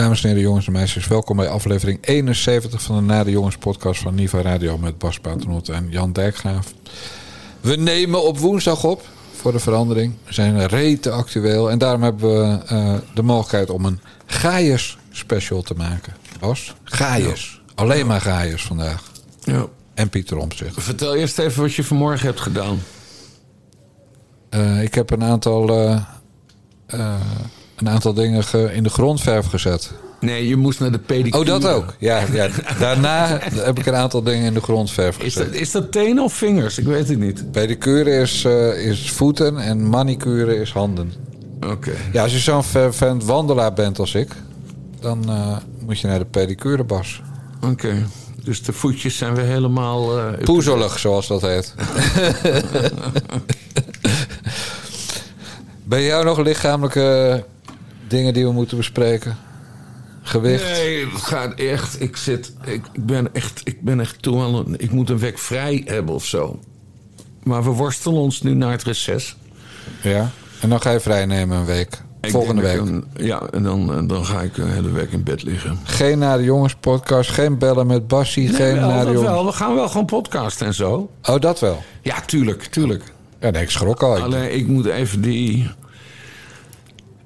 Dames en heren, jongens en meisjes, welkom bij aflevering 71 van de Nade Jongens podcast van Niva Radio met Bas Paternotte en Jan Dijkgraaf. We nemen op woensdag op voor de verandering. We zijn rete actueel en daarom hebben we eh, de mogelijkheid om een Gaiers special te maken. Bas, Gaiers. Alleen maar Gaiers vandaag. Ja. En Pieter Omtzigt. Vertel eerst even wat je vanmorgen hebt gedaan. Eh, ik heb een aantal, eh, een aantal dingen ge- in de grondverf gezet. Nee, je moest naar de pedicure. Oh, dat ook. Ja, ja. Daarna heb ik een aantal dingen in de grondverf Is gezet. dat, is dat tenen of vingers? Ik weet het niet. Pedicure is, eh, is voeten en manicure is handen. Oké. Ja, als je zo'n fervent wandelaar bent als ik, dan eh, moet je naar de pedicure, Bas. Oké. Dus de voetjes zijn weer helemaal... eh, Poezelig, zoals dat heet. ben jou nog lichamelijke dingen die we moeten bespreken? Gewicht? Nee, het gaat echt. Ik zit. Ik, ik ben echt. Ik ben echt toe aan. Ik moet een week vrij hebben of zo. Maar we worstelen ons nu naar het reces. Ja. En dan ga je vrij nemen een week. Ik Volgende week. een- ja, en dan, en dan ga ik een hele week in bed liggen. Geen naar de jongens podcast, geen bellen met Bassie, geen wel, naar de jongens. wel. We gaan wel gewoon podcasten en zo. Oh, dat wel. Ja, tuurlijk, tuurlijk. Ja, nee, ik schrok al. Alleen ik moet even die.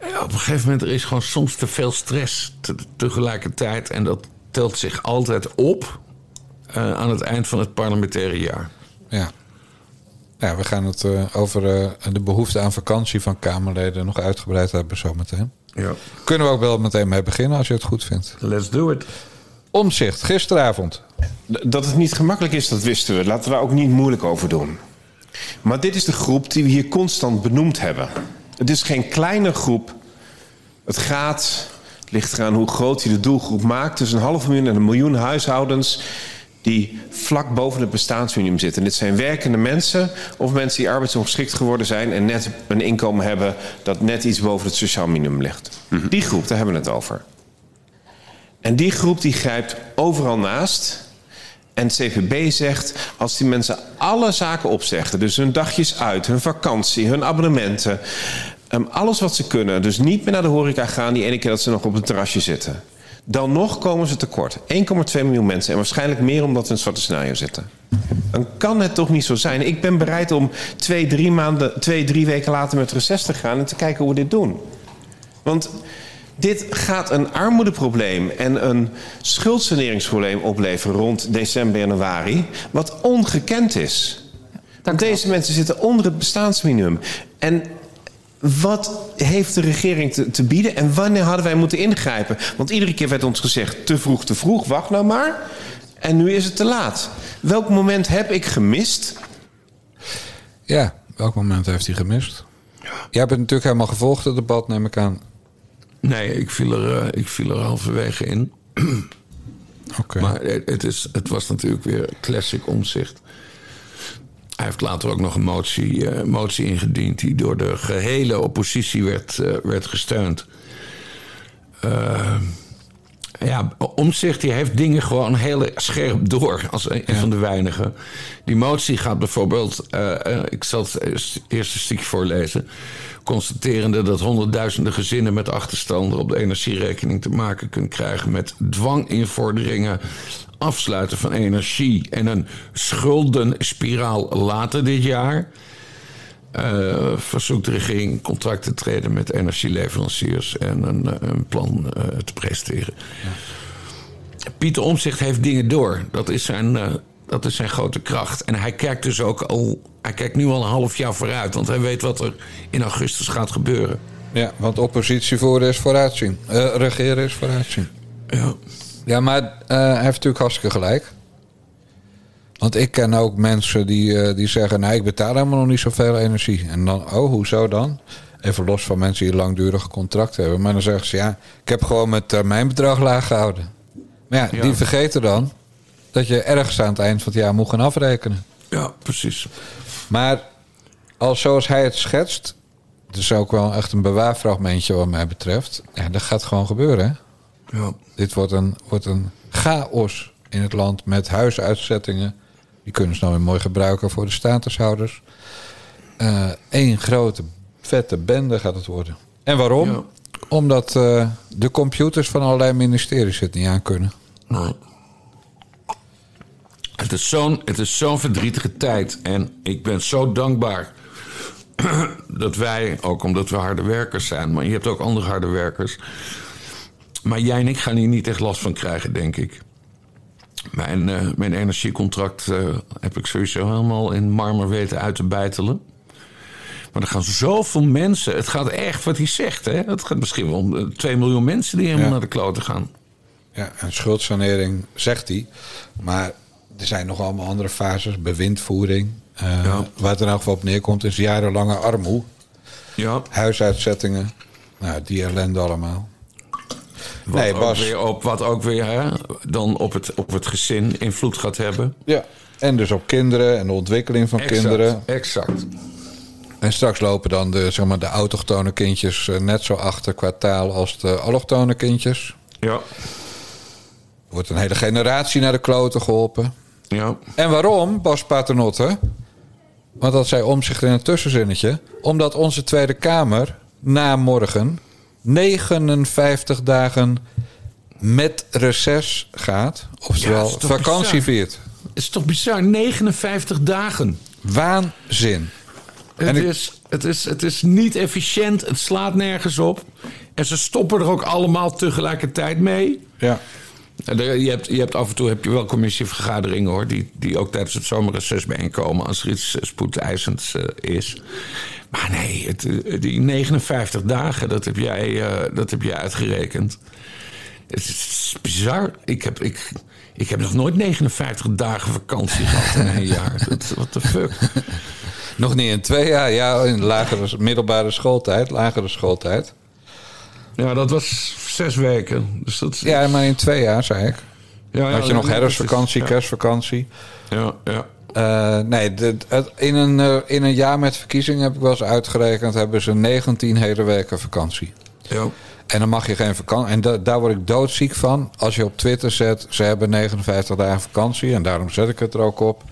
Ja, op een gegeven moment er is gewoon soms te veel stress te- tegelijkertijd. En dat telt zich altijd op eh, aan het eind van het parlementaire jaar. Ja. Ja, we gaan het eh, over eh, de behoefte aan vakantie van Kamerleden nog uitgebreid hebben zometeen. Ja. Kunnen we ook wel meteen mee beginnen als je het goed vindt. Let's do it. Omzicht, gisteravond. Dat het niet gemakkelijk is, dat wisten we. Laten we daar ook niet moeilijk over doen. Maar dit is de groep die we hier constant benoemd hebben. Het is geen kleine groep. Het gaat, het ligt eraan hoe groot je de doelgroep maakt... tussen een half miljoen en een miljoen huishoudens... die vlak boven het bestaansminimum zitten. En dit zijn werkende mensen of mensen die arbeidsongeschikt geworden zijn... en net een inkomen hebben dat net iets boven het sociaal minimum ligt. Die groep, daar hebben we het over. En die groep die grijpt overal naast... En het CVB zegt, als die mensen alle zaken opzeggen... dus hun dagjes uit, hun vakantie, hun abonnementen... ehm, alles wat ze kunnen, dus niet meer naar de horeca gaan... die ene keer dat ze nog op het terrasje zitten... dan nog komen ze tekort. 1,2 miljoen mensen en waarschijnlijk meer omdat we in het zwarte scenario zitten. Dan kan het toch niet zo zijn. Ik ben bereid om twee, drie, maanden, twee, drie weken later met reces te gaan... en te kijken hoe we dit doen. Want dit gaat een armoedeprobleem en een schuldsaneringsprobleem opleveren rond december, januari, wat ongekend is. Want deze mensen zitten onder het bestaansminimum. En wat heeft de regering te, te bieden en wanneer hadden wij moeten ingrijpen? Want iedere keer werd ons gezegd: te vroeg, te vroeg, wacht nou maar. En nu is het te laat. Welk moment heb ik gemist? Ja, welk moment heeft hij gemist? Jij hebt het natuurlijk helemaal gevolgd, het debat, neem ik aan. Nee, ik viel er, eh, ik viel er halverwege in. Maar het, is, het was natuurlijk weer classic omzicht. Hij heeft later ook nog een motie, eh, motie ingediend... die door de gehele oppositie werd, eh, werd gesteund. Eh, ja, Omzicht die heeft dingen gewoon heel scherp door... als een, van de weinigen. Die motie gaat bijvoorbeeld... eh, eh, ik zal het eerst eerst een stukje voorlezen... constaterende dat honderdduizenden gezinnen met achterstanden... op de energierekening te maken kunnen krijgen... met dwanginvorderingen, afsluiten van energie... en een schuldenspiraal later dit jaar... Eh, verzoekt de regering in contact te treden met energieleveranciers en een, eh, een plan eh, te presenteren. Pieter Omzicht heeft dingen door. Dat is, zijn, dat is zijn grote kracht. En hij kijkt dus ook al. Hij kijkt nu al een half jaar vooruit, want hij weet wat er in augustus gaat gebeuren. Ja, want oppositie voeren is vooruitzien. Regeren is vooruitzien. Ja. Ja, maar hij heeft natuurlijk hartstikke gelijk. Want ik ken ook mensen die, eh, die zeggen... nou, ik betaal helemaal nog niet zoveel energie. En dan, oh, hoezo dan? Even los van mensen die langdurige contracten hebben. Maar dan zeggen ze, ja, ik heb gewoon mijn termijnbedrag laag gehouden. Maar ja, Ja. die vergeten dan... dat je ergens aan het eind van het jaar moet gaan afrekenen. ja, precies. Maar als zoals hij het schetst... het is ook wel echt een bewaarfragmentje wat mij betreft. Ja, dat gaat gewoon gebeuren, hè? Ja. Dit wordt een, wordt een chaos in het land met huisuitzettingen. Die kunnen ze nou weer mooi gebruiken voor de statushouders. Eén grote vette bende gaat het worden. En waarom? Ja. Omdat eh, de computers van allerlei ministeries het niet aan kunnen. Nee. Het is zo'n het is zo'n verdrietige tijd. En ik ben zo dankbaar dat wij, ook omdat we harde werkers zijn, maar je hebt ook andere harde werkers. Maar jij en ik gaan hier niet echt last van krijgen, denk ik. Mijn, eh, mijn energiecontract eh, heb ik sowieso helemaal in marmer weten uit te bijtelen. Maar er gaan zoveel mensen. Het gaat echt wat hij zegt. Hè? Het gaat misschien wel om eh, 2 miljoen mensen die helemaal Ja. naar de kloten gaan. Ja, en schuldsanering zegt hij. Maar er zijn nog allemaal andere fases. Bewindvoering. Eh, Ja. Waar het er in elk geval op neerkomt is jarenlange armoede. Ja. Huisuitzettingen. Nou, die ellende allemaal. Wat, Nee, ook weer op, wat ook weer hè, dan op het, op het gezin invloed gaat hebben. Ja. En dus op kinderen en de ontwikkeling van kinderen. Exact. En straks lopen dan de, zeg maar, de autochtone kindjes eh, net zo achter qua taal als de allochtone kindjes. Ja. Er wordt een hele generatie naar de kloten geholpen. Ja. En waarom, Bas Paternotte? Want dat zei Omzicht in een tussenzinnetje. Omdat onze Tweede Kamer na morgen 59 dagen met reces gaat. Oftewel Ja, vakantie bizar? viert. Het is toch bizar? 59 dagen. Waanzin. Het, En ik- is, het, is, het is niet efficiënt. Het slaat nergens op. En ze stoppen er ook allemaal tegelijkertijd mee. Ja. Er- Je hebt, je hebt af en toe heb je wel commissievergaderingen hoor, die, die ook tijdens het zomerreces bijeenkomen als er iets eh, spoedeisends eh, is. Maar nee, het, eh, die 59 dagen, dat heb jij, eh, dat heb jij uitgerekend. Het is bizar. Ik heb, ik, ik heb nog nooit 59 dagen vakantie gehad in een jaar. What the fuck? Nog niet in twee jaar. Ja, in lagere, middelbare schooltijd. Lagere schooltijd. Ja, dat was zes weken. Dus dat is, Ja, maar in twee jaar, zei ik. ja, ja, Had je nog herfstvakantie, kerstvakantie. Ja, ja. Eh, nee, de- het- in, een, eh, in een jaar met verkiezingen heb ik wel eens uitgerekend... hebben ze 19 hele weken vakantie. ja. En dan mag je geen vakantie. En da- daar word ik doodziek van. Als je op Twitter zet, ze hebben 59 dagen vakantie. En daarom zet ik het er ook op.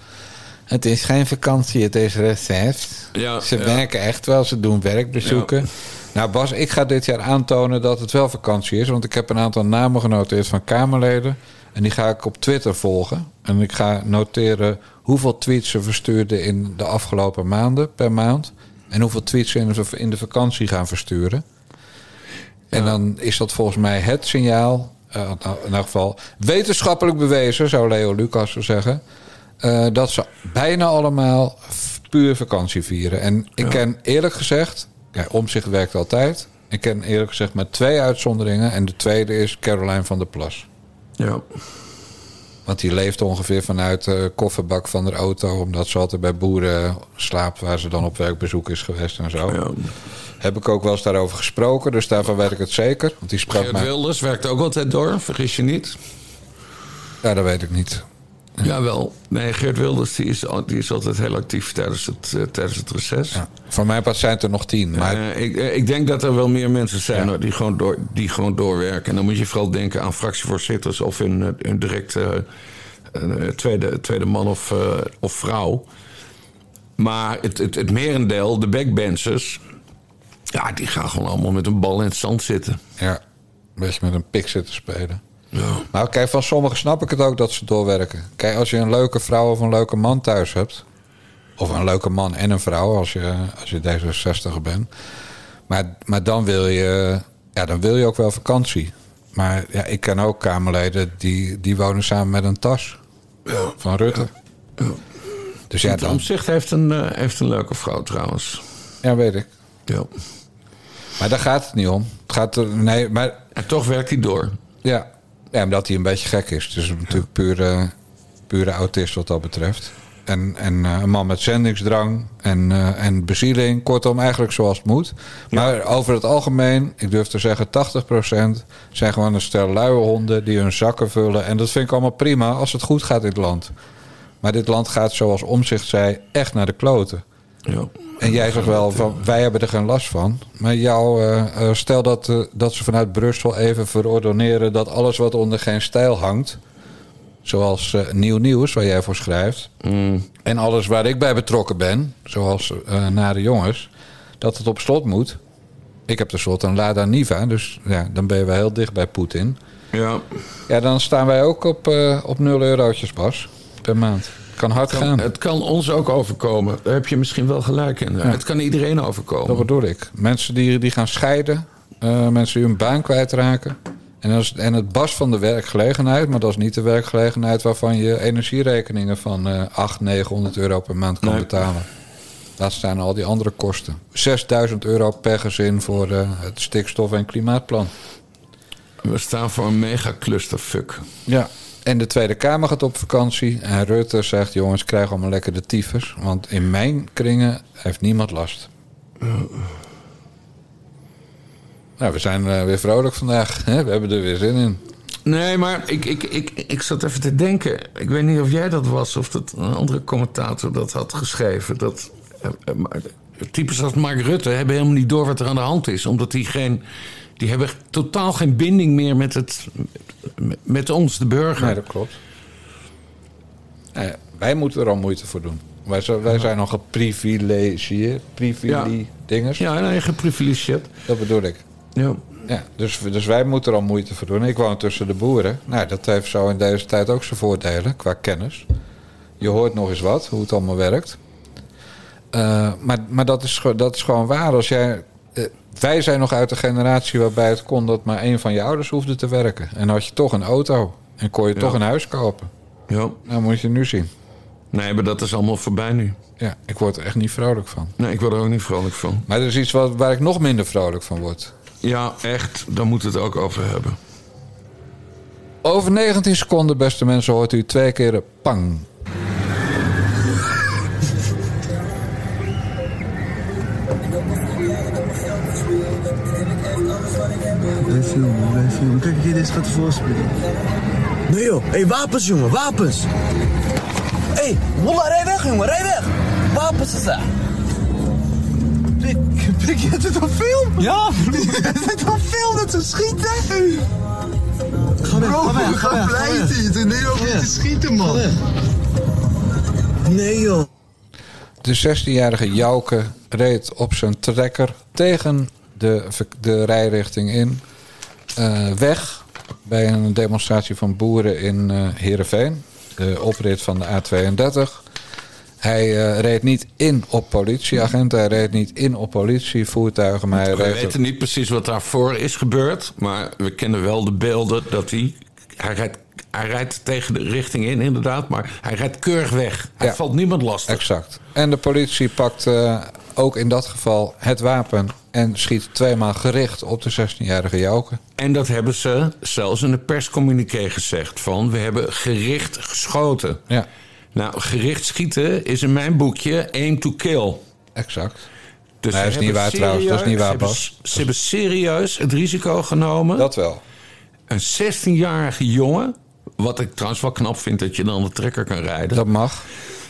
Het is geen vakantie, het is reces. Ja, ze ja. werken echt wel, ze doen werkbezoeken. Nou Bas, ik ga dit jaar aantonen dat het wel vakantie is. Want ik heb een aantal namen genoteerd van Kamerleden. En die ga ik op Twitter volgen. En ik ga noteren hoeveel tweets ze verstuurden in de afgelopen maanden per maand. En hoeveel tweets ze in de, in de vakantie gaan versturen. En dan is dat volgens mij het signaal, eh, nou, in elk geval wetenschappelijk bewezen, zou Leo Lucas zeggen, eh, dat ze bijna allemaal puur vakantie vieren. En ik ken eerlijk gezegd, ja, omzicht werkt altijd. Ik ken eerlijk gezegd maar twee uitzonderingen. En de tweede is Caroline van der Plas. Ja. Want die leeft ongeveer vanuit de kofferbak van de auto. Omdat ze altijd bij boeren slaapt waar ze dan op werkbezoek is geweest en zo. ja. Heb ik ook wel eens daarover gesproken. Dus daarvan weet ik het zeker. Want die sprak Geert mij... Wilders werkt ook altijd door, vergis je niet. Ja, dat weet ik niet. Jawel. Nee, Geert Wilders die is, die is altijd heel actief tijdens het, eh, tijdens het reces. Ja. Van mijn part zijn het er nog tien. Maar Eh, ik, eh, ik denk dat er wel meer mensen zijn die, gewoon door, die gewoon doorwerken. En dan moet je vooral denken aan fractievoorzitters of in, eh, een direct eh, eh, tweede, tweede man of, of vrouw. Maar het, het, het merendeel, de backbenchers, ja, die gaan gewoon allemaal met een bal in het zand zitten. ja, een beetje met een pik zitten spelen. Ja. Maar kijk, van sommigen snap ik het ook dat ze doorwerken. Kijk, als je een leuke vrouw of een leuke man thuis hebt... of een leuke man en een vrouw als je, als je D66 bent... Maar, maar dan, wil je, ja, dan wil je ook wel vakantie. Maar ja, ik ken ook Kamerleden die, die wonen samen met een tas van Rutte. Dus ja, Ja, dan, Omzicht heeft een, eh, heeft een leuke vrouw trouwens. ja, weet ik. Ja. Maar daar gaat het niet om. Het gaat er, nee, maar En toch werkt hij door. Ja, ja omdat hij een beetje gek is. Dus natuurlijk pure, pure autist wat dat betreft. En, en eh, een man met zendingsdrang en, eh, en bezieling. Kortom, eigenlijk zoals het moet. Maar over het algemeen, ik durf te zeggen 80% zijn gewoon een stel luie honden die hun zakken vullen. En dat vind ik allemaal prima als het goed gaat in het land. Maar dit land gaat, zoals Omzicht zei, echt naar de kloten. Ja. En jij zegt wel van wij hebben er geen last van. Maar jou, eh, eh, stel dat, eh, dat ze vanuit Brussel even verordoneren dat alles wat onder geen stijl hangt. Zoals nieuw nieuws, waar jij voor schrijft. En alles waar ik bij betrokken ben, zoals Nare Jongens, dat het op slot moet. Ik heb tenslotte een Lada Niva, dus ja, dan ben je wel heel dicht bij Poetin. Ja. Ja, dan staan wij ook op, op 0 eurotjes, Bas, per maand. Kan hard gaan. Het kan ons ook overkomen. Daar heb je misschien wel gelijk in. Het kan iedereen overkomen. Dat bedoel ik. Mensen die, die gaan scheiden, eh, mensen die hun baan kwijtraken. En, is, en het bas van de werkgelegenheid, maar dat is niet de werkgelegenheid waarvan je energierekeningen van eh 800, 900 euro per maand kan Nee. betalen. Laat staan al die andere kosten. 6000 euro per gezin voor eh, het stikstof- en klimaatplan. We staan voor een mega clusterfuck. Ja. En de Tweede Kamer gaat op vakantie. En Rutte zegt: jongens, krijg allemaal lekker de tyfus. Want in mijn kringen heeft niemand last. Nou, we zijn eh, weer vrolijk vandaag. Hè? We hebben er weer zin in. Nee, maar ik, ik, ik, ik zat even te denken. Ik weet niet of jij dat was of dat een andere commentator dat had geschreven. Dat eh, maar types als Mark Rutte hebben helemaal niet door wat er aan de hand is. Omdat die geen. Die hebben totaal geen binding meer met, het, met- ons, de burger. Nee, dat klopt. Ja, wij moeten er al moeite voor doen. Wij, zijn- wij zijn al geprivilegieerd. Privilegedingers. Ja, nee, geprivilegeerd. Dat bedoel ik. Ja. Ja, dus, dus wij moeten er al moeite voor doen. Ik woon tussen de boeren. Nou, dat heeft zo in deze tijd ook zijn voordelen qua kennis. Je hoort nog eens wat, hoe het allemaal werkt. Eh, maar maar dat, is, dat is gewoon waar. Als jij, eh, wij zijn nog uit de generatie waarbij het kon dat maar één van je ouders hoefde te werken. En had je toch een auto. En kon je toch een huis kopen. ja. Nou, moet je nu zien. Nee, maar dat is allemaal voorbij nu. Ja, ik word er echt niet vrolijk van. Nee, ik word er ook niet vrolijk van. Maar er is iets wat, waar ik nog minder vrolijk van word. Ja, echt. Daar moeten we het ook over hebben. Over 19 seconden, beste mensen, hoort u twee keren pang. Kijk, hier, deze gaat voorspelen. Nee joh, hé, hey, wapens jongen, wapens! Hé, hey, rij weg jongen, rij weg! Wapens is daar! Pik, pik, je hebt het op film? Ja! Je hebt het op film dat ze schieten! Ga weg, ga weg, ga weg. Ga weg. niet. In Nederland niet te schieten, man. Nee joh. De 16-jarige Jouke reed op zijn trekker tegen de, de rijrichting in. Eh, weg bij een demonstratie van boeren in eh Heerenveen. De oprit van de A32. Hij eh, reed niet in op politieagenten. Hij reed niet in op politievoertuigen. Maar hij We reed weten niet precies wat daarvoor is gebeurd. Maar we kennen wel de beelden dat hij. Hij rijdt, hij rijdt tegen de richting in, inderdaad. Maar hij rijdt keurig weg. Hij Ja. valt niemand lastig. Exact. En de politie pakt ook in dat geval het wapen en schiet tweemaal gericht op de 16-jarige Jouke. En dat hebben ze zelfs in een perscommuniqué gezegd. Van we hebben gericht geschoten. Ja, Nou, gericht schieten is in mijn boekje aim to kill. exact. Dus Nee, dat is niet waar trouwens, dat is niet waar, ze hebben- Bas. Ze hebben serieus het risico genomen. Dat wel. Een 16-jarige jongen. Wat ik trouwens wel knap vind dat je dan de trekker kan rijden. Dat mag.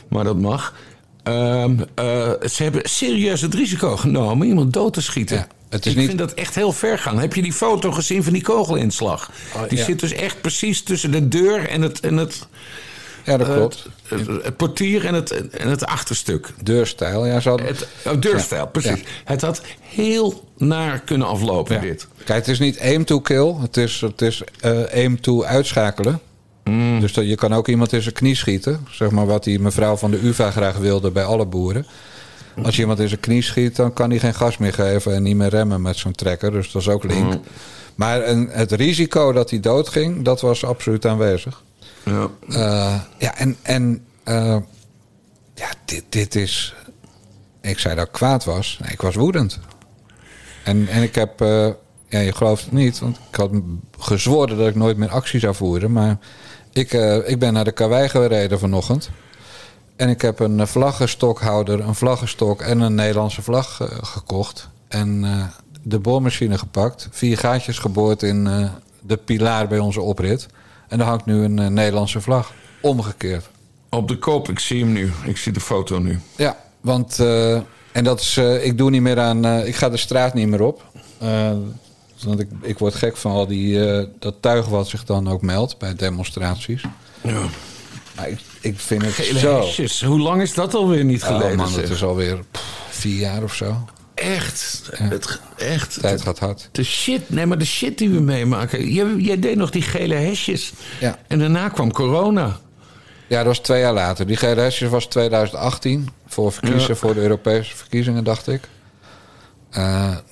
Maar dat mag. Ehm, eh, ze hebben serieus het risico genomen iemand dood te schieten. Ja, het is ik niet- vind dat echt heel ver gaan. Heb je die foto gezien van die kogelinslag? die ja. zit dus echt precies tussen de deur en het, en het, Ja, dat eh, klopt. het, het portier en het, en het achterstuk. Deurstijl. Ja, hadden- Het, oh, deurstijl, Ja, precies. Het had heel naar kunnen aflopen, dit. Kijk, het is niet aim to kill. Het is, het is eh, aim to uitschakelen. Mm. Dus dat, je kan ook iemand in zijn knie schieten. Zeg maar wat die mevrouw van de UvA graag wilde bij alle boeren. Als je iemand in zijn knie schiet, dan kan hij geen gas meer geven en niet meer remmen met zo'n trekker. Dus dat is ook link. Mm. Maar een, het risico dat hij doodging, dat was absoluut aanwezig. Ja. Eh, ja, en, en eh, ja, dit, dit is. Ik zei dat ik kwaad was. Nee, ik was woedend. En, en ik heb. eh, ja, je gelooft het niet, want ik had gezworen dat ik nooit meer actie zou voeren. Maar ik, eh, ik ben naar de Karwei gereden vanochtend. En ik heb een eh, vlaggenstokhouder, een vlaggenstok en een Nederlandse vlag eh, gekocht. En de boormachine gepakt. Vier gaatjes geboord in de pilaar bij onze oprit. En er hangt nu een Nederlandse vlag. Omgekeerd. Op de kop, ik zie hem nu. Ik zie de foto nu. Ja, want en dat is, ik doe niet meer aan, ik ga de straat niet meer op. Want ik, ik word gek van al die, eh, dat tuig wat zich dan ook meldt bij demonstraties. Ja. Maar ik, ik vind het Gele zo. hesjes. Hoe lang is dat alweer niet Oh geleden? man, zeg? het is alweer pff, vier jaar of zo. echt, het, echt. Tijd gaat hard. De shit, nee, maar de shit die we meemaken. Jij, jij deed nog die gele hesjes. Ja. En daarna kwam corona. Ja, dat was twee jaar later. Die GRS was 2018 voor verkiezen, Ja. voor de Europese verkiezingen, dacht ik. Eh, d-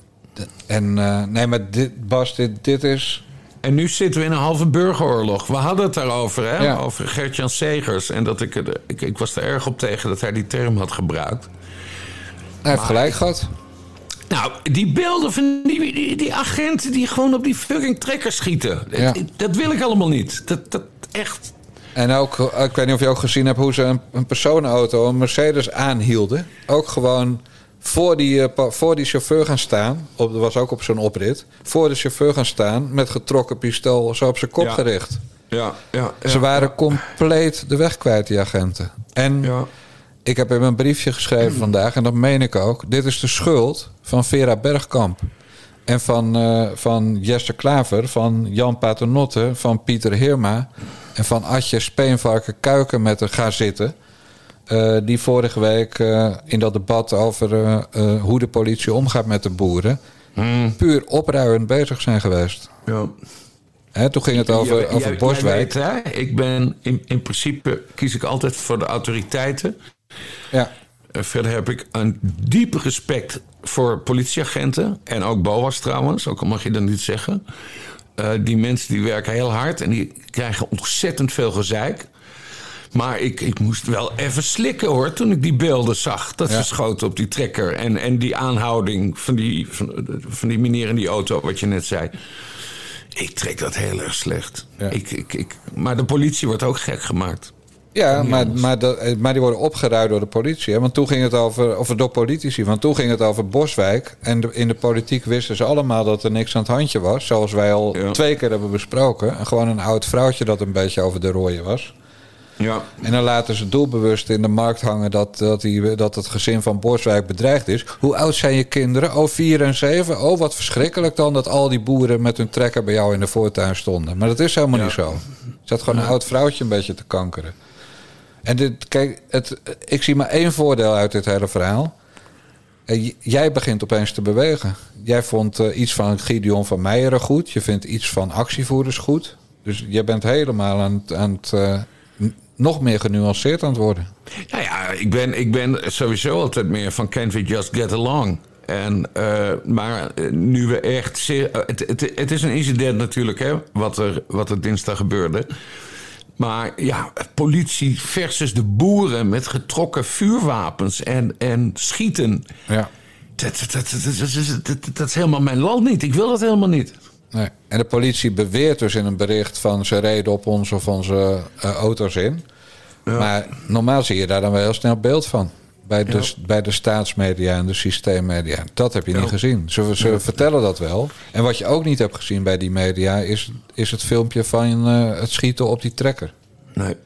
en eh, nee, maar dit, Bas, dit, dit is. En nu zitten we in een halve burgeroorlog. We hadden het daarover, hè? Ja. Over Gert-Jan Segers. En dat ik, ik, ik was er erg op tegen dat hij die term had gebruikt. Hij heeft gelijk gehad. Nou, die beelden van die, die, die agenten die gewoon op die fucking trekker schieten. Ja. Dat, dat wil ik allemaal niet. Dat, dat echt. En ook, eh, ik weet niet of je ook gezien hebt hoe ze een, een personenauto, een Mercedes aanhielden. Ook gewoon voor die, eh, voor die chauffeur gaan staan. Op, dat was ook op zo'n oprit. Voor de chauffeur gaan staan met getrokken pistool zo op zijn kop Ja. gericht. Ja, ja. Ze waren compleet de weg kwijt, die agenten. En Ja. ik heb in mijn briefje geschreven vandaag, en dat meen ik ook. Dit is de schuld van Vera Bergkamp. En van, eh, van Jester Klaver, van Jan Paternotte, van Pieter Heerma... en van Atje Speenvarken Kuiken met de Ga Zitten... eh, die vorige week eh, in dat debat over eh, hoe de politie omgaat met de boeren... puur opruiend bezig zijn geweest. ja. Hè, toen ging het over, over jij- Boswijk. Jij weet, hè? Ik ben in, in principe kies ik altijd voor de autoriteiten. Ja, verder heb ik een diepe respect voor politieagenten. En ook BOA's trouwens, ook al mag je dat niet zeggen. Eh, die mensen die werken heel hard en die krijgen ontzettend veel gezeik. Maar ik, ik moest wel even slikken hoor, toen ik die beelden zag. Dat Ja. ze schoten op die trekker. En, en die aanhouding van die, van, van die meneer in die auto, wat je net zei. Ik trek dat heel erg slecht. Ja. Ik, ik, ik, maar de politie wordt ook gek gemaakt. Ja, maar, maar, dat, eh, maar die worden opgeruid door de politie. Hè? Want toen ging het over, of door politici. Want toen ging het over Boswijk. En de- in de politiek wisten ze allemaal dat er niks aan het handje was. Zoals wij al Ja. twee keer hebben besproken. En gewoon een oud vrouwtje dat een beetje over de rooien was. Ja. En dan laten ze doelbewust in de markt hangen dat, dat, die, dat het gezin van Boswijk bedreigd is. Hoe oud zijn je kinderen? Oh, vier en zeven. Oh, wat verschrikkelijk dan dat al die boeren met hun trekker bij jou in de voortuin stonden. Maar dat is helemaal Ja. niet zo. Zat gewoon een oud vrouwtje een beetje te kankeren. En dit, kijk, het, ik zie maar één voordeel uit dit hele verhaal. Eh, Jij begint opeens te bewegen. Jij vond eh, iets van Gideon van Meijeren goed. Je vindt iets van actievoerders goed. Dus je bent helemaal aan het, aan het eh, nog meer genuanceerd aan het worden. Nou ja, ik ben, ik ben sowieso altijd meer van can't we just get along. En, eh, maar eh, nu we echt... Zeer, eh, het, het, het is een incident natuurlijk, hè, wat er, wat er dinsdag gebeurde. Maar ja, politie versus de boeren met getrokken vuurwapens en, en schieten. Ja. Dat, dat, dat, dat, dat, dat- dat is helemaal mijn land niet. Ik wil dat helemaal niet. Nee. En de politie beweert dus in een bericht van ze reden op ons of onze eh, auto's in. Maar normaal zie je daar dan wel heel snel beeld van. Bij de, bij de staatsmedia en de systeemmedia. Dat heb je niet gezien. Ze, ze vertellen dat wel. En wat je ook niet hebt gezien bij die media... is, is het filmpje van eh, het schieten op die trekker. Nee.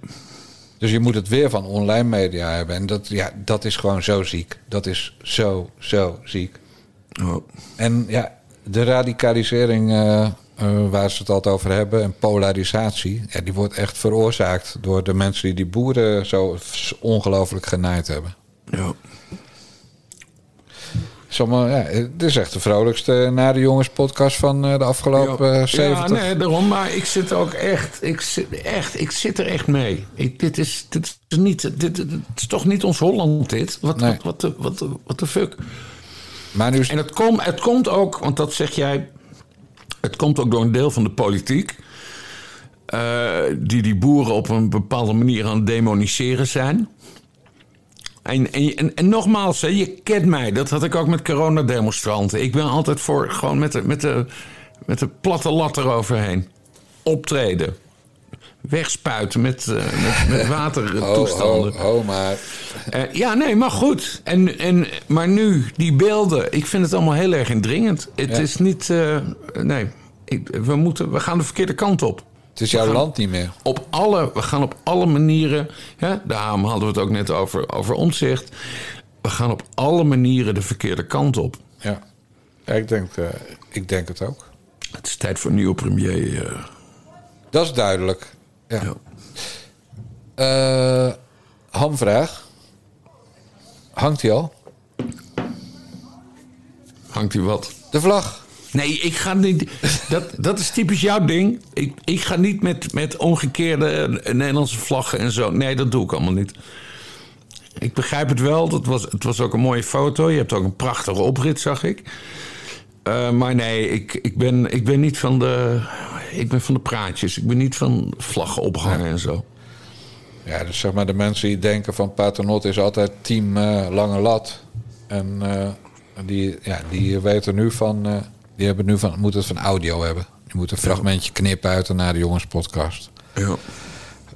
Dus je moet het weer van online media hebben. En dat, ja, dat is gewoon zo ziek. Dat is zo, zo ziek. Oh. En ja, de radicalisering eh, eh, waar ze het altijd over hebben en polarisatie, ja, die wordt echt veroorzaakt door de mensen die die boeren zo ongelooflijk genaaid hebben. Ja. Sommige, ja, het is echt de vrolijkste na de jongens podcast van eh, de afgelopen Ja. eh, 70. Ja, nee, daarom. Maar ik zit ook echt, ik zit, echt, ik zit er echt mee. Ik, dit, is, dit, is niet, dit, dit- dit is toch niet ons Holland, dit? Wat, Nee. wat, wat, wat, de, wat de fuck? Maar nu En het, kom, het komt ook, want dat zeg jij... Het komt ook door een deel van de politiek... eh, die die boeren op een bepaalde manier aan het demoniseren zijn. En, en, nogmaals, je kent mij. Dat had ik ook met coronademonstranten. Ik ben altijd voor gewoon met de, met de, met de platte lat eroverheen. Optreden. Wegspuiten met, eh, met, met watertoestanden. ho, ho, maar Eh, ja, nee, maar goed. En, en, maar nu, die beelden, ik vind het allemaal heel erg indringend. Het Ja. is niet. eh, nee, ik, we, moeten, we gaan de verkeerde kant op. het is jouw land niet meer. Op alle, we gaan op alle manieren. Hè, daarom hadden we het ook net over, over omzicht. We gaan op alle manieren de verkeerde kant op. Ja, ja ik, denk, ik denk het ook. Het is tijd voor een nieuwe premier. Dat is duidelijk. Ja. Ja. Eh, hamvraag. Hangt hij al? Hangt hij wat? De vlag. Nee, ik ga niet. Dat, dat is typisch jouw ding. Ik, ik ga niet met, met omgekeerde Nederlandse vlaggen en zo. Nee, dat doe ik allemaal niet. Ik begrijp het wel. Dat was, het was ook een mooie foto. Je hebt ook een prachtige oprit, zag ik. Eh, maar nee, ik, ik, ben, ik ben niet van de. Ik ben van de praatjes. Ik ben niet van vlaggen ophangen en zo. Ja, dus zeg maar de mensen die denken van Paternotte is altijd team eh, Lange Lat. En eh, die, ja, die weten nu van, eh, die hebben nu van, moeten het van audio hebben. Je moet een fragmentje knippen uit naar de jongenspodcast. Ja.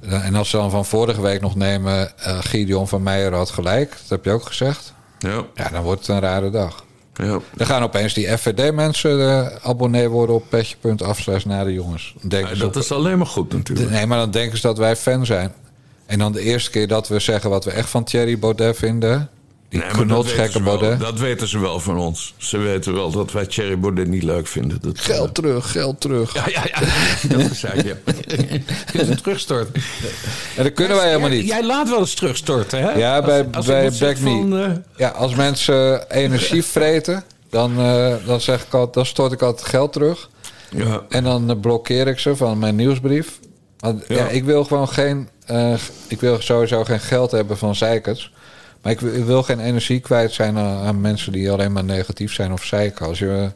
En als ze dan van vorige week nog nemen, Gideon van Meijer had gelijk. Dat heb je ook gezegd. Ja. Ja, dan wordt het een rare dag. Ja. Dan gaan opeens die FVD-mensen eh, abonnee worden op petje.af slash naar de jongens. Denken Ja, ze dat op- is alleen maar goed natuurlijk. Nee, maar dan denken ze dat wij fan zijn. En dan de eerste keer dat we zeggen wat we echt van Thierry Baudet vinden. Die Nee, maar dat knotsgekke weten, ze wel, Baudet. dat weten ze wel van ons. Ze weten wel dat wij Thierry Baudet niet leuk vinden. Dat, Geld terug, geld terug. Ja, ja, ja. Dat is ja. Je het terugstorten. En dat kunnen wij helemaal niet. Jij laat wel eens terugstorten, hè? Ja, Als- bij, als bij Back Me. van, eh, Ja, als mensen energie vreten, dan, eh, dan, zeg ik altijd, dan stort ik altijd geld terug. ja. En dan eh, blokkeer ik ze van mijn nieuwsbrief. Want, ja. Ja. ik wil gewoon geen. eh, ik wil sowieso geen geld hebben van zeikers. Maar ik wil, geen energie kwijt zijn aan, mensen die alleen maar negatief zijn of zeiken. Als je,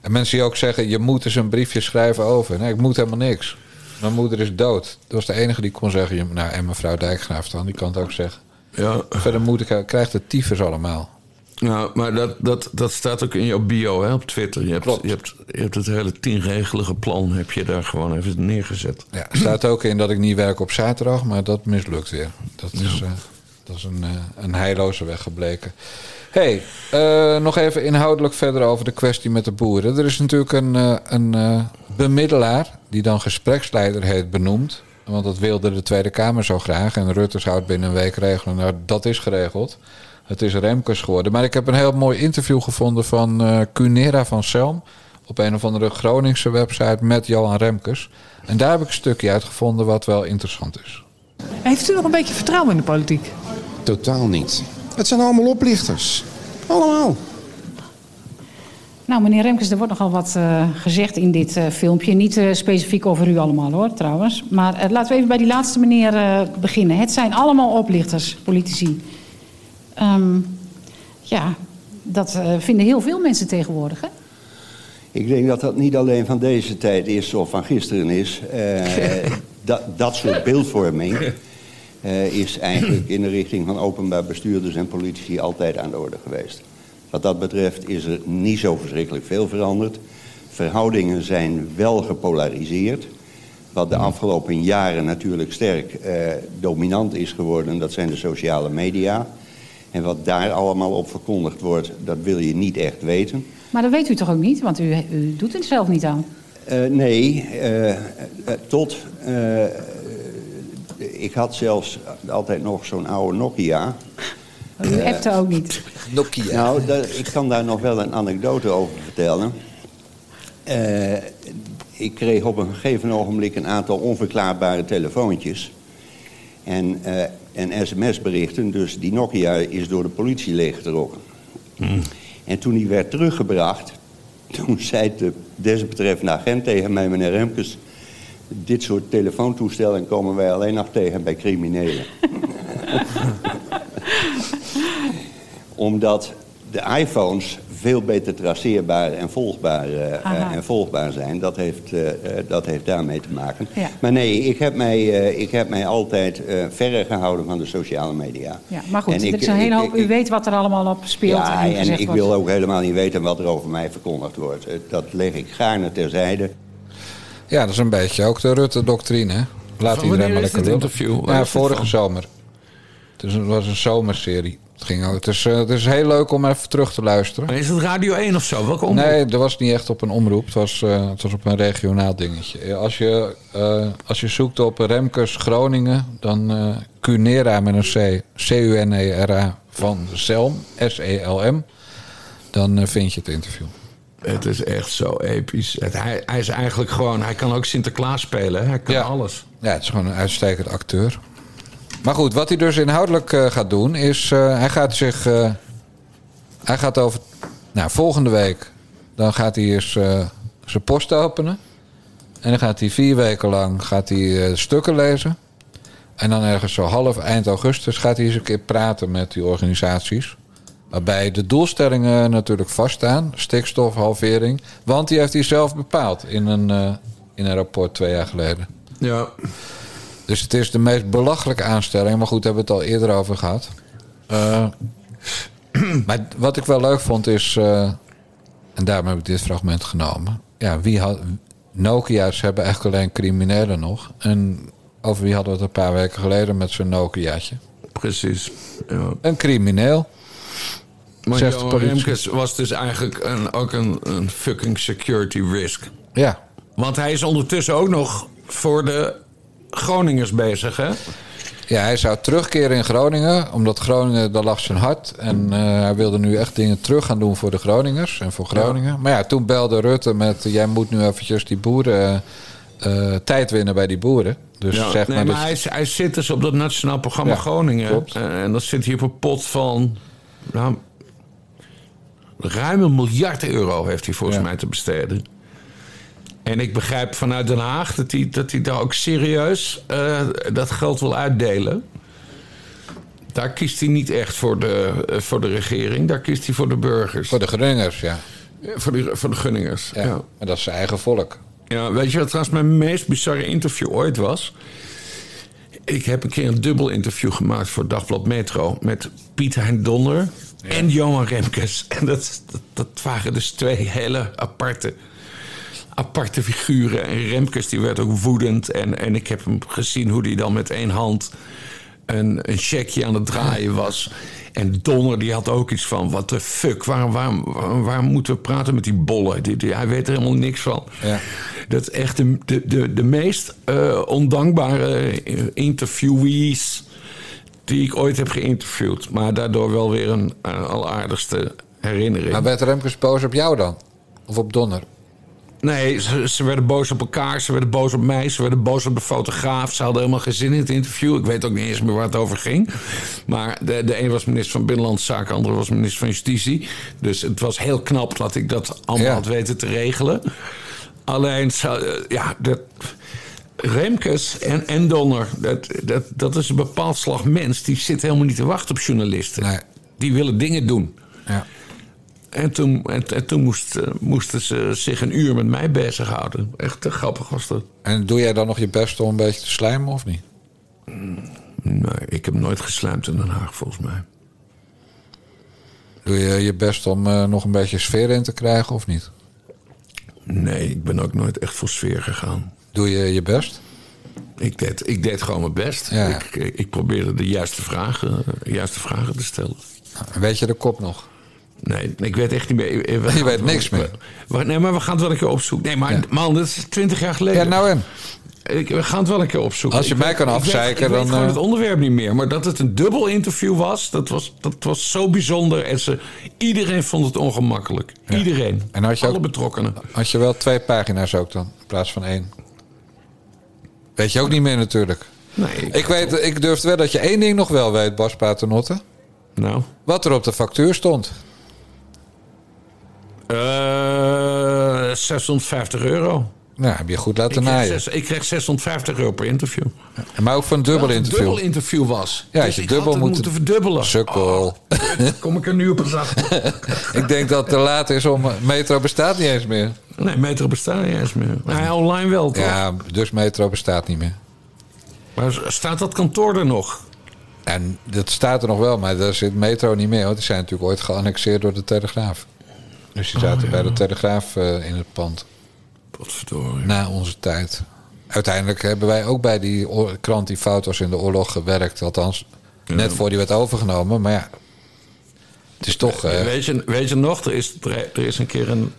en mensen die ook zeggen: je moet eens een briefje schrijven over. Nee, ik moet helemaal niks. Mijn moeder is dood. Dat was de enige die kon zeggen. Nou, en mevrouw Dijkgraaf dan, die kan het ook zeggen. ja. Verder moet ik, krijgt de tyfus allemaal. Nou, maar dat, dat, dat staat ook in jouw bio hè, op Twitter. Je hebt, Klopt. je, hebt, je hebt het hele tienregelige plan heb je daar gewoon even neergezet. Ja, staat ook in dat ik niet werk op zaterdag, maar dat mislukt weer. Dat is, eh, dat is een, eh, een heilloze weg gebleken. hey, eh, nog even inhoudelijk verder over de kwestie met de boeren. Er is natuurlijk een, eh, een bemiddelaar, die dan gespreksleider heet, benoemd. Want dat wilde de Tweede Kamer zo graag. En Rutte zou het binnen een week regelen. Nou, dat is geregeld. Het is Remkes geworden. Maar ik heb een heel mooi interview gevonden van Cunera van Selm. Op een of andere Groningse website met Johan Remkes. En daar heb ik een stukje uitgevonden wat wel interessant is. Heeft u nog een beetje vertrouwen in de politiek? Totaal niet. Het zijn allemaal oplichters. Allemaal. Nou, meneer Remkes, er wordt nogal wat eh, gezegd in dit eh, filmpje. Niet eh, specifiek over u allemaal hoor, trouwens. Maar eh, laten we even bij die laatste meneer eh, beginnen. Het zijn allemaal oplichters, politici. Ehm, ja, dat eh, vinden heel veel mensen tegenwoordig, hè? Ik denk dat dat niet alleen van deze tijd is of van gisteren is. Dat, dat soort beeldvorming eh, is eigenlijk in de richting van openbaar bestuurders en politici altijd aan de orde geweest. Wat dat betreft is er niet zo verschrikkelijk veel veranderd. Verhoudingen zijn wel gepolariseerd. Wat de afgelopen jaren natuurlijk sterk eh, dominant is geworden, dat zijn de sociale media. En wat daar allemaal op verkondigd wordt, dat wil je niet echt weten. Maar dat weet u toch ook niet, want u, u doet het zelf niet aan. Eh, nee, eh, eh, tot. eh, ik had zelfs altijd nog zo'n oude Nokia. U appte ook niet. Nokia. Nou, ik kan daar nog wel een anekdote over vertellen. Eh, ik kreeg op een gegeven ogenblik een aantal onverklaarbare telefoontjes. En, eh, en sms-berichten, dus die Nokia is door de politie leeggetrokken. En toen die werd teruggebracht, toen zei de desbetreffende agent tegen mij, meneer Remkes... dit soort telefoontoestellen komen wij alleen nog tegen bij criminelen. Omdat de iPhones veel beter traceerbaar en volgbaar, eh, eh, en volgbaar zijn. Dat heeft, eh, eh, dat heeft daarmee te maken. Ja. Maar nee, ik heb mij, eh, ik heb mij altijd eh verre gehouden van de sociale media. Ja, maar goed, En er ik- is een hele ik- hoop. ik- U weet wat er allemaal op speelt. ja, en, ik wordt. wil ook helemaal niet weten wat er over mij verkondigd wordt. Dat leg ik gaarne terzijde. Ja, dat is een beetje ook de Rutte-doctrine. hè? Laat iedereen maar lekker interview? Ja, vorige van? zomer. Het was een zomerserie. Het, ging ook, het, is, eh, het is heel leuk om even terug te luisteren. Maar is het Radio 1 of zo? Welke omroep? Nee, dat was niet echt op een omroep. Het was, eh, het was op een regionaal dingetje. Als je, eh, als je zoekt op Remkes Groningen, dan Cunera met een C, C-U-N-E-R-A van Selm, S-E-L-M, dan vind je het interview. Het is echt zo episch. Het, hij, hij is eigenlijk gewoon... Hij kan ook Sinterklaas spelen. Hij kan Ja. alles. Ja, het is gewoon een uitstekend acteur. Maar goed, wat hij dus inhoudelijk eh, gaat doen, is eh, hij gaat zich. eh, hij gaat over Nou, volgende week dan gaat hij eens zijn post openen. En dan gaat hij vier weken lang gaat hij, stukken lezen. En dan ergens zo half eind augustus gaat hij eens een keer praten met die organisaties. Waarbij de doelstellingen natuurlijk vaststaan. Stikstofhalvering. Want die heeft hij zelf bepaald in een, in een rapport twee jaar geleden. Ja. Dus het is de meest belachelijke aanstelling. Maar goed, daar hebben we het al eerder over gehad. Eh, maar wat ik wel leuk vond is... eh, en daarom heb ik dit fragment genomen. Ja, wie had... Nokia's hebben eigenlijk alleen criminelen nog. En over wie hadden we het een paar weken geleden met zo'n Nokiaatje? Precies. Ja. Een crimineel. Maar Zegt. Remkes was dus eigenlijk een, ook een, een fucking security risk. Ja. Want hij is ondertussen ook nog voor de Groningers bezig, hè? Ja, hij zou terugkeren in Groningen. Omdat Groningen, daar lag zijn hart. En eh, hij wilde nu echt dingen terug gaan doen voor de Groningers en voor Groningen. Maar ja, toen belde Rutte met... jij moet nu eventjes die boeren... eh, eh, tijd winnen bij die boeren. Dus Ja, zeg nee, maar... maar dat- hij, zit dus op dat nationaal programma Ja, Groningen. en dat zit hier op een pot van... Nou, ruim een miljard euro heeft hij volgens Ja. mij te besteden. En ik begrijp vanuit Den Haag dat hij, dat hij daar ook serieus eh, dat geld wil uitdelen. Daar kiest hij niet echt voor de, eh, voor de regering. Daar kiest hij voor de burgers. Voor de Groningers, ja. Ja, Voor de, voor de Gunningers. ja. ja. Maar dat is zijn eigen volk. Ja, weet je wat trouwens mijn meest bizarre interview ooit was? Ik heb een keer een dubbel interview gemaakt voor Dagblad Metro... met Piet Hein Donner en Johan Remkes. En dat, dat, dat waren dus twee hele aparte, aparte figuren. En Remkes die werd ook woedend. En, en ik heb hem gezien hoe hij dan met één hand een, een checkje aan het draaien was. En Donner die had ook iets van, wat de fuck, waarom, waarom, waarom, waarom moeten we praten met die bollen? Die, die- hij weet er helemaal niks van. Ja. Dat is echt de, de, de, de meest eh, ondankbare eh, interviewees die ik ooit heb geïnterviewd. Maar daardoor wel weer een uh, alaardigste herinnering. Maar werd Remkes boos op jou dan? Of op Donner? Nee, ze, ze werden boos op elkaar, ze werden boos op mij, ze werden boos op de fotograaf. Ze hadden helemaal geen zin in het interview. Ik weet ook niet eens meer waar het over ging. Maar de, de een was minister van Binnenlandse Zaken, de andere was minister van Justitie. Dus het was heel knap dat ik dat allemaal Ja. had weten te regelen. Alleen, eh, ja, dat, Remkes en, en Donner, dat, dat, dat is een bepaald slag mens. Die zit helemaal niet te wachten op journalisten. Nee. Die willen dingen doen. Ja. En toen, en, en toen moest, eh, moesten ze zich een uur met mij bezighouden. Echt te grappig was dat. En doe jij dan nog je best om een beetje te slijmen of niet? Nee, ik heb nooit geslijmd in Den Haag, volgens mij. Doe je je best om eh, nog een beetje sfeer in te krijgen of niet? Nee, ik ben ook nooit echt voor sfeer gegaan. Doe je je best? Ik deed, ik deed gewoon mijn best. Ja. Ik, ik probeerde de juiste vragen, de juiste vragen te stellen. Weet je de kop nog? Nee, ik weet echt niet meer. We Je weet niks meer. we- nee, maar we gaan het wel een keer opzoeken. Nee, maar Ja. man, dat is twintig jaar geleden. Ja, nou en? Ik, we gaan het wel een keer opzoeken. Als je Ik mij weet- kan ik weet- afzeiken, ik weet dan, gewoon eh, het onderwerp niet meer. Maar dat het een dubbel interview was, dat was, dat was zo bijzonder. En ze, iedereen vond het ongemakkelijk. Iedereen. En had je Alle ook- betrokkenen. Had je wel twee pagina's ook dan, in plaats van één? Weet je ook niet meer natuurlijk. Nee, Ik, weet, ik durf wel dat je één ding nog wel weet, Bas Paternotte. Nou. Wat er op de factuur stond. Eh 650 euro. Nou, heb je goed Ik laten kreeg, naaien. zes- ik kreeg 650 euro per interview. Maar ook voor een dubbel het een interview. dubbel interview was. Ja, dus je ik dubbel moet- moeten verdubbelen. Sukkel. Oh, kom ik er nu op een. Ik denk dat het te laat is om... Metro bestaat niet eens meer. Nee, metro bestaat niet eens meer. Maar online wel, toch? Ja, dus Metro bestaat niet meer. Maar staat dat kantoor er nog? En dat staat er nog wel, maar daar zit Metro niet meer. Want die zijn natuurlijk ooit geannexeerd door de Telegraaf. Dus die zaten bij de Telegraaf eh, in het pand. Wat verdorie. Na onze tijd. Uiteindelijk hebben wij ook bij die krant die fout was in de oorlog gewerkt. Althans, net voor die werd overgenomen. Maar ja, het is toch... eh, weet, je, weet je nog, er is, er is een keer een...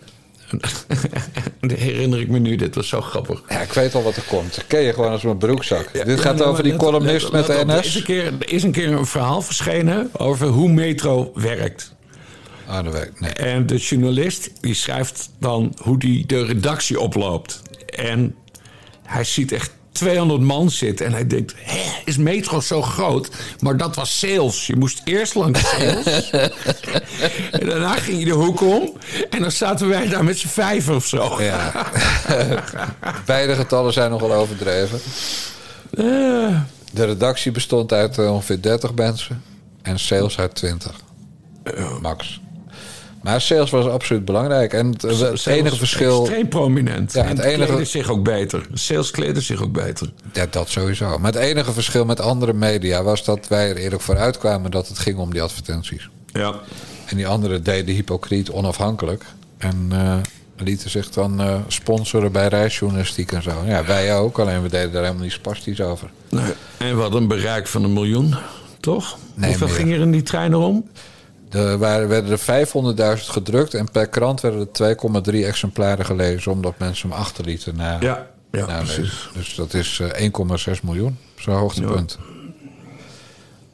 herinner ik me nu, dit was zo grappig. ja, ik weet al wat er komt. Dat ken je gewoon als mijn broekzak. Dit gaat Ja, over die columnist met de Er is, een NS. keer, er is een keer een verhaal verschenen over hoe metro werkt. Nee. En de journalist die schrijft dan hoe die de redactie oploopt. En hij ziet echt 200 man zit. En hij denkt, hè, is Metro zo groot? Maar dat was sales. Je moest eerst langs sales. en daarna ging je de hoek om. En dan zaten wij daar met z'n vijf of zo. Ja. Beide getallen zijn nogal overdreven. Eh, De redactie bestond uit eh, ongeveer 30 mensen. En sales uit 20. Max. Maar sales was absoluut belangrijk. En het, sales enige verschil... Extreem prominent. Ja, en het het enige- kleden zich ook beter. Sales kleden zich ook beter. Ja, dat sowieso. Maar het enige verschil met andere media was dat wij er eerlijk voor uitkwamen dat het ging om die advertenties. Ja. En die anderen deden hypocriet onafhankelijk. En eh, lieten zich dan eh, sponsoren bij reisjournalistiek en zo. Ja, wij ook, alleen we deden daar helemaal niet spastisch over. Nee. En wat een bereik van een miljoen, toch? Nee, Hoeveel meer. ging er in die trein om? Er werden er 500.000 gedrukt en per krant werden er 2,3 exemplaren gelezen... omdat mensen hem achterlieten na, Ja, ja, precies. Dus dat is eh, 1,6 miljoen, zo'n hoogtepunt.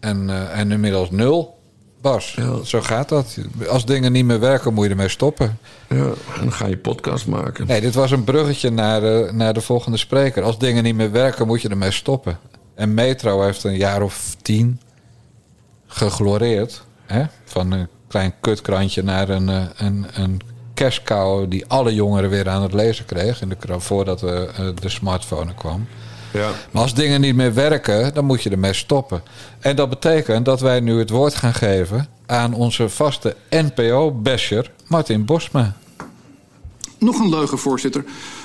En, eh, en inmiddels nul. Bas, Ja. zo gaat dat. Als dingen niet meer werken, moet je ermee stoppen. Ja, en dan ga je podcast maken. Nee, dit was een bruggetje naar de, naar de volgende spreker. Als dingen niet meer werken, moet je ermee stoppen. En Metro heeft een jaar of tien gegloreerd. Hè? Van een klein kutkrantje naar een, eh, een, een die alle jongeren weer aan het lezen kreeg. In de, voordat de, eh, de smartphone kwam. Ja. Maar als dingen niet meer werken, dan moet je ermee stoppen. En dat betekent dat wij nu het woord gaan geven aan onze vaste NPO-basher Martin Bosma. Nog een leugen, voorzitter.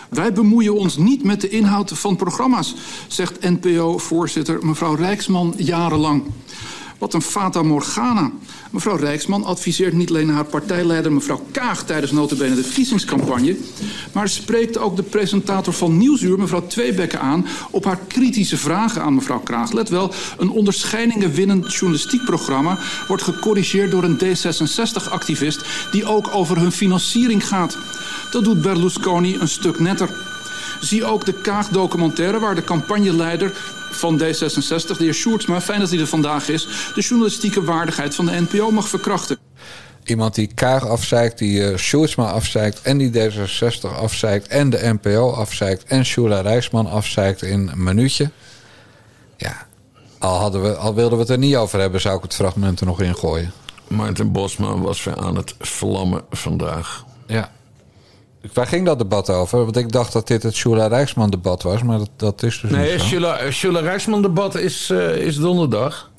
Wij bemoeien ons niet met de inhoud van programma's, zegt NPO-voorzitter mevrouw Rijksman jarenlang. Wat een fata morgana. Mevrouw Rijksman adviseert niet alleen haar partijleider mevrouw Kaag tijdens notabene de verkiezingscampagne, maar spreekt ook de presentator van Nieuwsuur, mevrouw Tweebekke, aan op haar kritische vragen aan mevrouw Kraag. Let wel, een onderscheidingen winnend journalistiek programma wordt gecorrigeerd door een D66-activist die ook over hun financiering gaat. Dat doet Berlusconi een stuk netter. Zie ook de Kaag-documentaire waar de campagneleider van D66, de heer Sjoerdsma, fijn dat hij er vandaag is, de journalistieke waardigheid van de NPO mag verkrachten. Iemand die Kaag afzeikt, die uh, Sjoerdsma afzeikt... en die D66 afzeikt en de NPO afzeikt... en Shula Rijsman afzeikt in een minuutje. Ja, al, hadden we, al wilden we het er niet over hebben... zou ik het fragment er nog in gooien. Maarten Bosma was weer aan het vlammen vandaag. Ja. Waar ging dat debat over? Want ik dacht dat dit het Shula Rijksman debat was, maar dat, dat is dus Nee, niet zo. Shula, Shula Rijksman debat is, eh, is donderdag.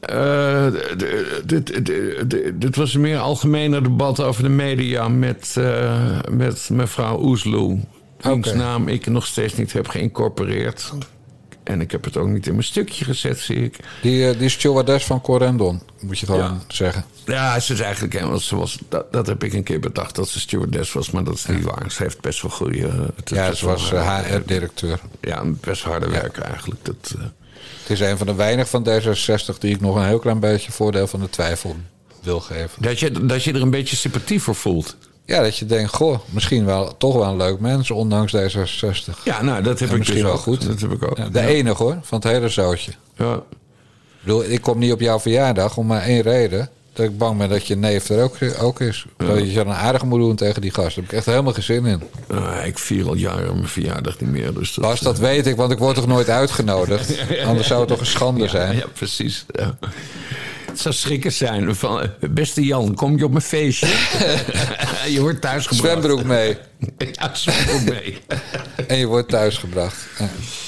Eh, d- dit, dit- dit- was een meer algemener debat over de media met, eh, met mevrouw Oesloe. Wiens naam ik nog steeds niet heb geïncorporeerd. En ik heb het ook niet in mijn stukje gezet, zie ik. Die, eh, die stewardess van Corendon, moet je gewoon zeggen. Ja, ze is eigenlijk helemaal zoals... Dat, dat heb ik een keer bedacht, dat ze stewardess was. Maar dat is niet waar. Ze heeft best wel goede... eh, Ja, ze was een eh, HR-directeur. Ja, een best harde werker eigenlijk. Dat, Het is een van de weinig van D66 die ik nog een heel klein beetje voordeel van de twijfel wil geven. dat, je, dat je er een beetje sympathie voor voelt. Ja, dat je denkt, goh, misschien wel toch wel een leuk mens, ondanks D66. Ja, nou, dat heb En ik misschien dus wel ook. goed. Dat heb ik ook. Ja, de Ja. enige hoor, van het hele zootje. Ja. Ik bedoel, ik kom niet op jouw verjaardag om maar één reden. Dat ik bang ben dat je neef er ook, ook is. Dat je dan aardig moet doen tegen die gast. Daar heb ik echt helemaal geen zin in. Nou, ik vier al jaren mijn verjaardag niet meer. Dus dat, Bas, dat weet ik, want ik word toch nooit uitgenodigd? Anders zou het toch een schande zijn? Ja, precies. Het zou schrikken zijn van... Beste Jan, kom je op mijn feestje? je wordt thuisgebracht. Zwembroek mee. Ja, zwembroek mee. En je wordt thuisgebracht.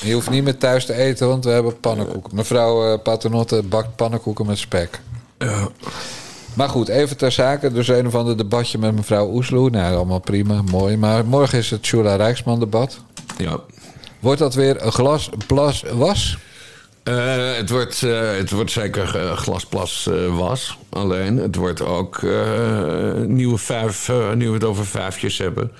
Je hoeft niet meer thuis te eten, want we hebben pannenkoeken. Mevrouw eh, Paternotte bakt pannenkoeken met spek. Ja. Maar goed, even ter zake. Dus een of ander debatje met mevrouw Oesloe. Nou, allemaal prima, mooi. Maar morgen is het Shula Rijksman debat. ja. Wordt dat weer een glas, plas, was? Eh, het, wordt, eh, het wordt zeker eh, glasplas was. Alleen, het wordt ook nieuwe vijf, nu we het over vijfjes hebben.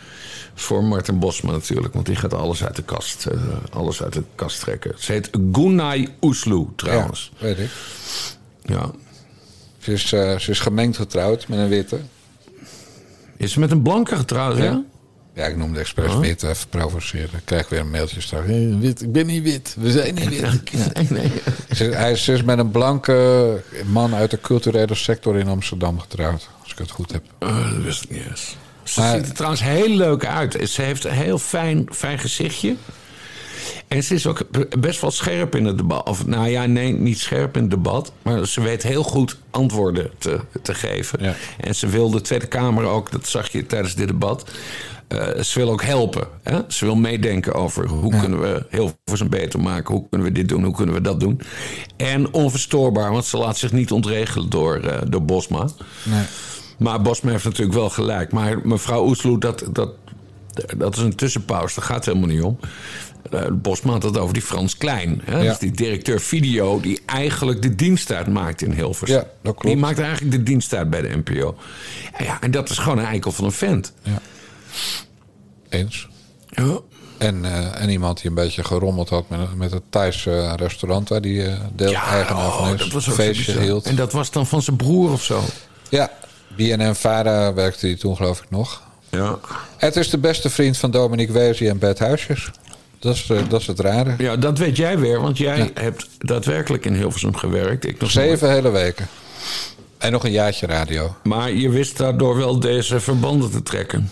Voor Martin Bosma natuurlijk, want die gaat alles uit de kast, alles uit de kast trekken. Ze heet Gunay Oesloe trouwens. Ja, weet ik. Ja. Ze is, ze is gemengd getrouwd met een witte. Is ze met een blanke getrouwd, ja? Ja, ik noemde expres wit, even provoceren. Ik krijg weer een mailtje straks. Hey, wit, ik ben niet wit, we zijn niet wit. Nee, hij is, is met een blanke man uit de culturele sector in Amsterdam getrouwd. Als ik het goed heb. Oh, dat wist ik niet eens. Ze Maar- ziet er trouwens heel leuk uit. Ze heeft een heel fijn, fijn gezichtje. En ze is ook best wel scherp in het debat. Of nou ja, nee, niet scherp in het debat. Maar ze weet heel goed antwoorden te, te geven. Ja. En ze wil de Tweede Kamer ook, dat zag je tijdens dit debat. Eh, ze wil ook helpen. Hè? Ze wil meedenken over hoe kunnen we Hilversum beter maken. Hoe kunnen we dit doen, hoe kunnen we dat doen. En onverstoorbaar, want ze laat zich niet ontregelen door, eh, door Bosma. Nee. Maar Bosma heeft natuurlijk wel gelijk. Maar mevrouw Oesloe, dat, dat, dat is een tussenpauze. Daar gaat het helemaal niet om. Eh, Bosma had het over die Frans Klein. Hè? Ja. Dus die directeur video die eigenlijk de dienst uitmaakt in Hilversum. Ja, dat klopt. Die maakt eigenlijk de dienst uit bij de NPO. En, ja, en dat is gewoon een eikel van een vent. Eens. Ja. En, eh, en iemand die een beetje gerommeld had met, met het Thaise eh, restaurant waar die eh deel-eigenaar van oh, is. feestje hield. En dat was dan van zijn broer of zo. Ja, BNN Vara werkte hij toen geloof ik nog. Ja. Het is de beste vriend van Dominique Weesie en Bert Huisjes. Dat is, dat is het rare. ja, dat weet jij weer, want jij hebt daadwerkelijk in Hilversum gewerkt. Ik nog Zeven hele weken. En nog een jaartje radio. Maar je wist daardoor wel deze verbanden te trekken.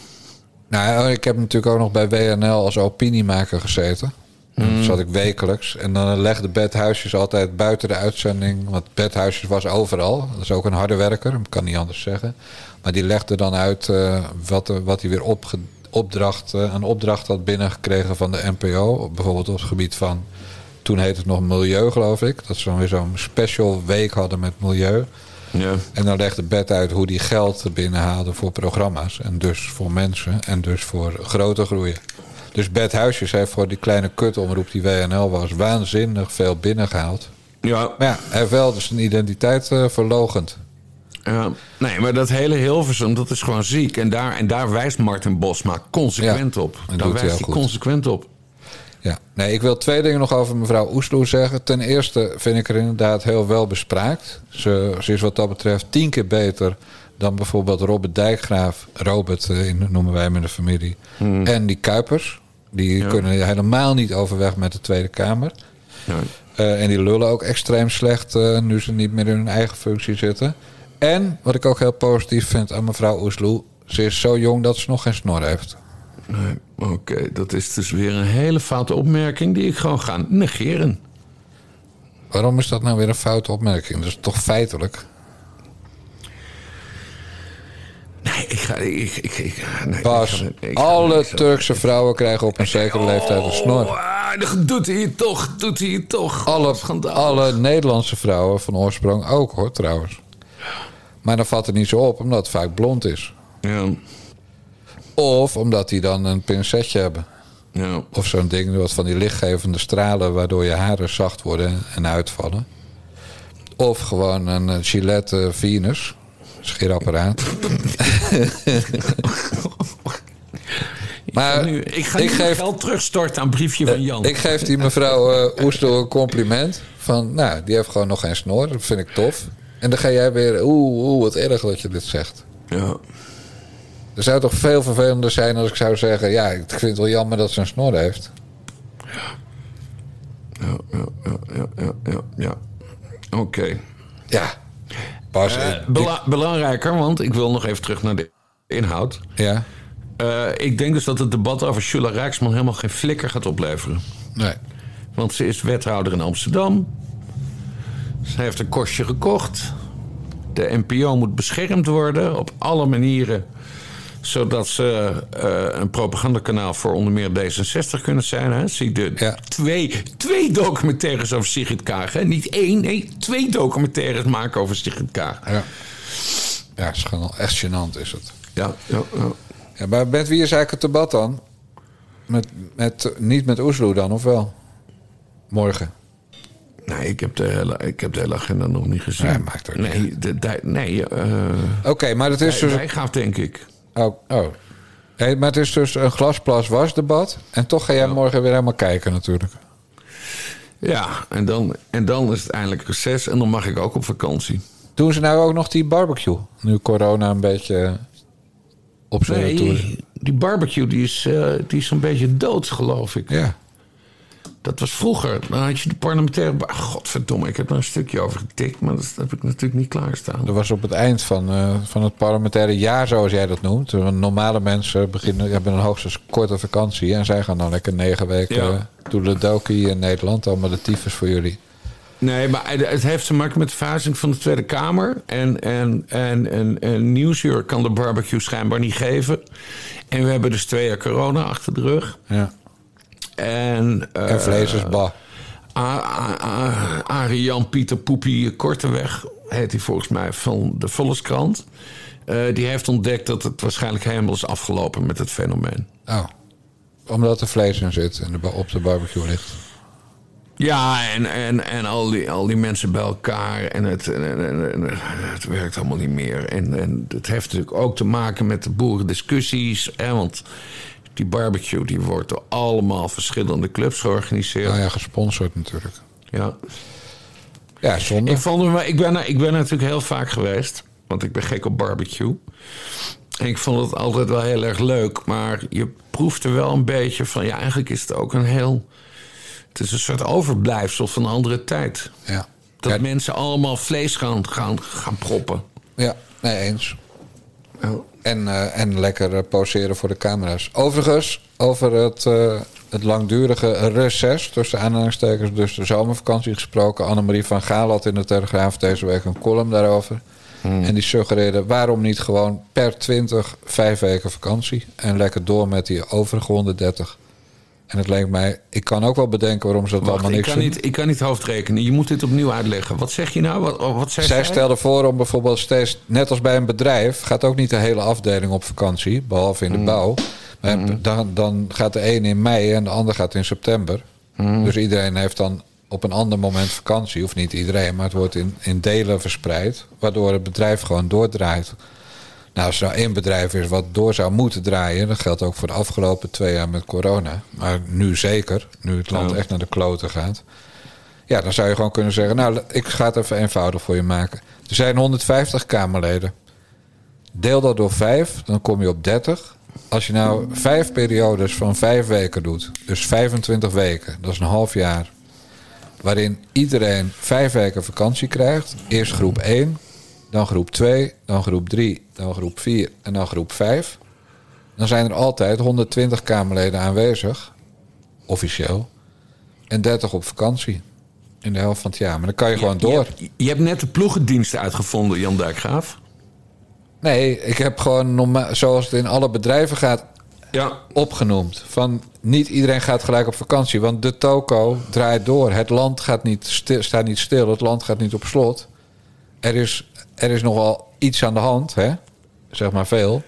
Nou, ik heb natuurlijk ook nog bij WNL als opiniemaker gezeten. Mm. Dat zat ik wekelijks. En dan legde Bert Huisjes altijd buiten de uitzending. Want Bert Huisjes was overal. Dat is ook een harde werker, ik kan niet anders zeggen. Maar die legde dan uit eh, wat, er- wat hij weer opge, opdracht, eh, een opdracht had binnengekregen van de NPO. Bijvoorbeeld op het gebied van. Toen heette het nog milieu, geloof ik. Dat ze dan weer zo'n special week hadden met milieu. Ja. En dan legde Bert uit hoe die geld binnenhaalde voor programma's. En dus voor mensen. En dus voor grote groeien. Dus Bert Huisjes heeft voor die kleine kutomroep die WNL was... waanzinnig veel binnengehaald. Ja, Maar ja, hij heeft wel dus zijn identiteit eh verlogend. Ja, nee, maar dat hele Hilversum, dat is gewoon ziek. En daar, en daar wijst Martin Bosma consequent Ja, op. Daar hij wijst hij consequent op. Ja, nee, ik wil twee dingen nog over mevrouw Oesloe zeggen. Ten eerste vind ik er inderdaad heel wel bespraakt. Ze, ze is wat dat betreft tien keer beter dan bijvoorbeeld Robert Dijkgraaf. Robert eh, noemen wij hem in de familie. En die Kuipers. Die kunnen helemaal niet overweg met de Tweede Kamer. Ja. Eh, en die lullen ook extreem slecht eh, nu ze niet meer in hun eigen functie zitten. En wat ik ook heel positief vind aan mevrouw Oesloe... ze is zo jong dat ze nog geen snor heeft. Nee, Oké, dat is dus weer een hele foute opmerking die ik gewoon ga negeren. Waarom is dat nou weer een foute opmerking? Dat is toch feitelijk? Nee, ik ga... Ik, ik, ik, nee, ik ga- ik alle ga- Turkse vrouwen krijgen op een zekere leeftijd een snor. Ah, dat doet hij het toch, doet hij het toch. Alle, alle Nederlandse vrouwen van oorsprong ook hoor, trouwens. Maar dan valt het niet zo op, omdat het vaak blond is. Ja, Of omdat die dan een pincetje hebben. ja. Of zo'n ding wat van die lichtgevende stralen... waardoor je haren zacht worden en uitvallen. Of gewoon een eh, Gillette Venus. Scheerapparaat. maar Nu, ik ga nu geef, geld terugstorten aan briefje van Jan. ik geef die mevrouw eh Oestel een compliment. Van, nou, die heeft gewoon nog geen snor. Dat vind ik tof. En dan ga jij weer... Oeh, oeh, wat erg dat je dit zegt. ja. Er zou toch veel vervelender zijn als ik zou zeggen... ja, ik vind het wel jammer dat ze een snor heeft. Ja, ja, ja, ja, ja, ja, ja. Oké. Ja. Bas, Eh, ik- bela- belangrijker, want ik wil nog even terug naar de inhoud. ja? Eh, ik denk dus dat het debat over Shulla Rijksman helemaal geen flikker gaat opleveren. Nee. Want ze is wethouder in Amsterdam. Ze heeft een kostje gekocht. De NPO moet beschermd worden op alle manieren. Zodat ze eh, een propagandakanaal voor onder meer D66 kunnen zijn. Hè? Zie de Ja. twee, twee documentaires over Sigrid Kaag. Hè? Niet één, nee, twee documentaires maken over Sigrid Kaag. Ja. Ja, is gewoon echt gênant is het. Ja, ja, ja. Ja, maar met wie is eigenlijk het debat dan? Met, met, niet met Oesloe dan, of wel? Morgen. Nee, ik heb, de hele, ik heb de hele agenda nog niet gezien. Nee, maakt ook niet nee, de, de- nee, eh Oké, maar het is dus... hij gaat denk ik. Oh, oh. Hey, maar het is dus een glasplas was debat. En toch ga jij morgen weer helemaal kijken natuurlijk. Ja, en dan, en dan is het eindelijk reces en dan mag ik ook op vakantie. Doen ze nou ook nog die barbecue? Nu corona een beetje op zijn retour. Nee, die barbecue die is, eh, die is een beetje dood, geloof ik. Ja. Dat was vroeger. Dan had je de parlementaire... bar- Godverdomme, ik heb er een stukje over getikt... maar dat heb ik natuurlijk niet klaarstaan. Dat was op het eind van, eh, van het parlementaire jaar, zoals jij dat noemt. Want Normale mensen beginnen, hebben een hoogstens korte vakantie. En zij gaan dan lekker negen weken Ja. Doe de dokie in Nederland allemaal de tyfus voor jullie. Nee, maar het heeft te maken met de verhuizing van de Tweede Kamer. En, en, en, en, en Nieuwsuur kan de barbecue schijnbaar niet geven. En we hebben dus twee jaar corona achter de rug. Ja. En, eh, En vlees is bah. A- A- A- Arie Jan Pieter Poepie Korteweg, heet hij volgens mij, van de Volkskrant. Eh, die heeft ontdekt dat het waarschijnlijk helemaal is afgelopen met het fenomeen. Oh. Omdat er vlees in zit en de ba- op de barbecue ligt. Ja, en, en, en al, die, al die mensen bij elkaar. En het, en, en- en- en het werkt allemaal niet meer. En, en het heeft natuurlijk ook te maken met de boerendiscussies. Hè, want die barbecue die wordt door allemaal verschillende clubs georganiseerd. Nou ja, gesponsord natuurlijk. Ja. Ja, zonde. Ik, vond wel- ik, ben, ik ben natuurlijk heel vaak geweest. Want ik ben gek op barbecue. En ik vond het altijd wel heel erg leuk. Maar je proeft er wel een beetje van... Ja, eigenlijk is het ook een heel... Het is een soort overblijfsel van een andere tijd. Ja. Dat mensen allemaal vlees gaan, gaan, gaan proppen. Ja, nee, eens. Oh. En, eh, en lekker eh, poseren voor de camera's. Overigens, over het, eh, het langdurige reces... tussen aanhalingstekens, dus de zomervakantie gesproken... Annemarie van Gaal had in de Telegraaf deze week een column daarover. En die suggereerde, waarom niet gewoon per 20 vijf weken vakantie... en lekker door met die overige 130. En het leek mij, ik kan ook wel bedenken waarom ze dat Wacht, allemaal ik, niks kan doen. niet, ik kan niet hoofdrekenen. Je moet dit opnieuw uitleggen. Wat zeg je nou? Wat, wat zei Zij zij? stelde voor om bijvoorbeeld steeds, net als bij een bedrijf, gaat ook niet de hele afdeling op vakantie, behalve in de bouw. Maar dan, dan gaat de een in mei en de ander gaat in september. Dus iedereen heeft dan op een ander moment vakantie. Of niet iedereen, maar het wordt in, in delen verspreid. Waardoor het bedrijf gewoon doordraait. Nou, als er nou één bedrijf is wat door zou moeten draaien... dat geldt ook voor de afgelopen twee jaar met corona. Maar nu zeker, nu het land Ja. echt naar de kloten gaat. Ja, dan zou je gewoon kunnen zeggen... nou, ik ga het even eenvoudig voor je maken. Er zijn 150 Kamerleden. Deel dat door vijf, dan kom je op 30. Als je nou vijf periodes van vijf weken doet... dus 25 weken, dat is een half jaar... waarin iedereen vijf weken vakantie krijgt. Eerst groep 1, dan groep 2, dan groep 3, dan groep 4 en dan groep 5. Dan zijn er altijd 120 Kamerleden aanwezig, officieel. En 30 op vakantie. In de helft van het jaar. Maar dan kan je gewoon door. Je, hebt- je hebt net de ploegendiensten uitgevonden, Jan Dijkgraaf. Nee, ik heb gewoon zoals het in alle bedrijven gaat Ja. opgenoemd. Van niet iedereen gaat gelijk op vakantie. Want de toko draait door. Het land gaat niet stil, staat niet stil. Het land gaat niet op slot. Er is, er is nogal iets aan de hand, hè? zeg maar veel.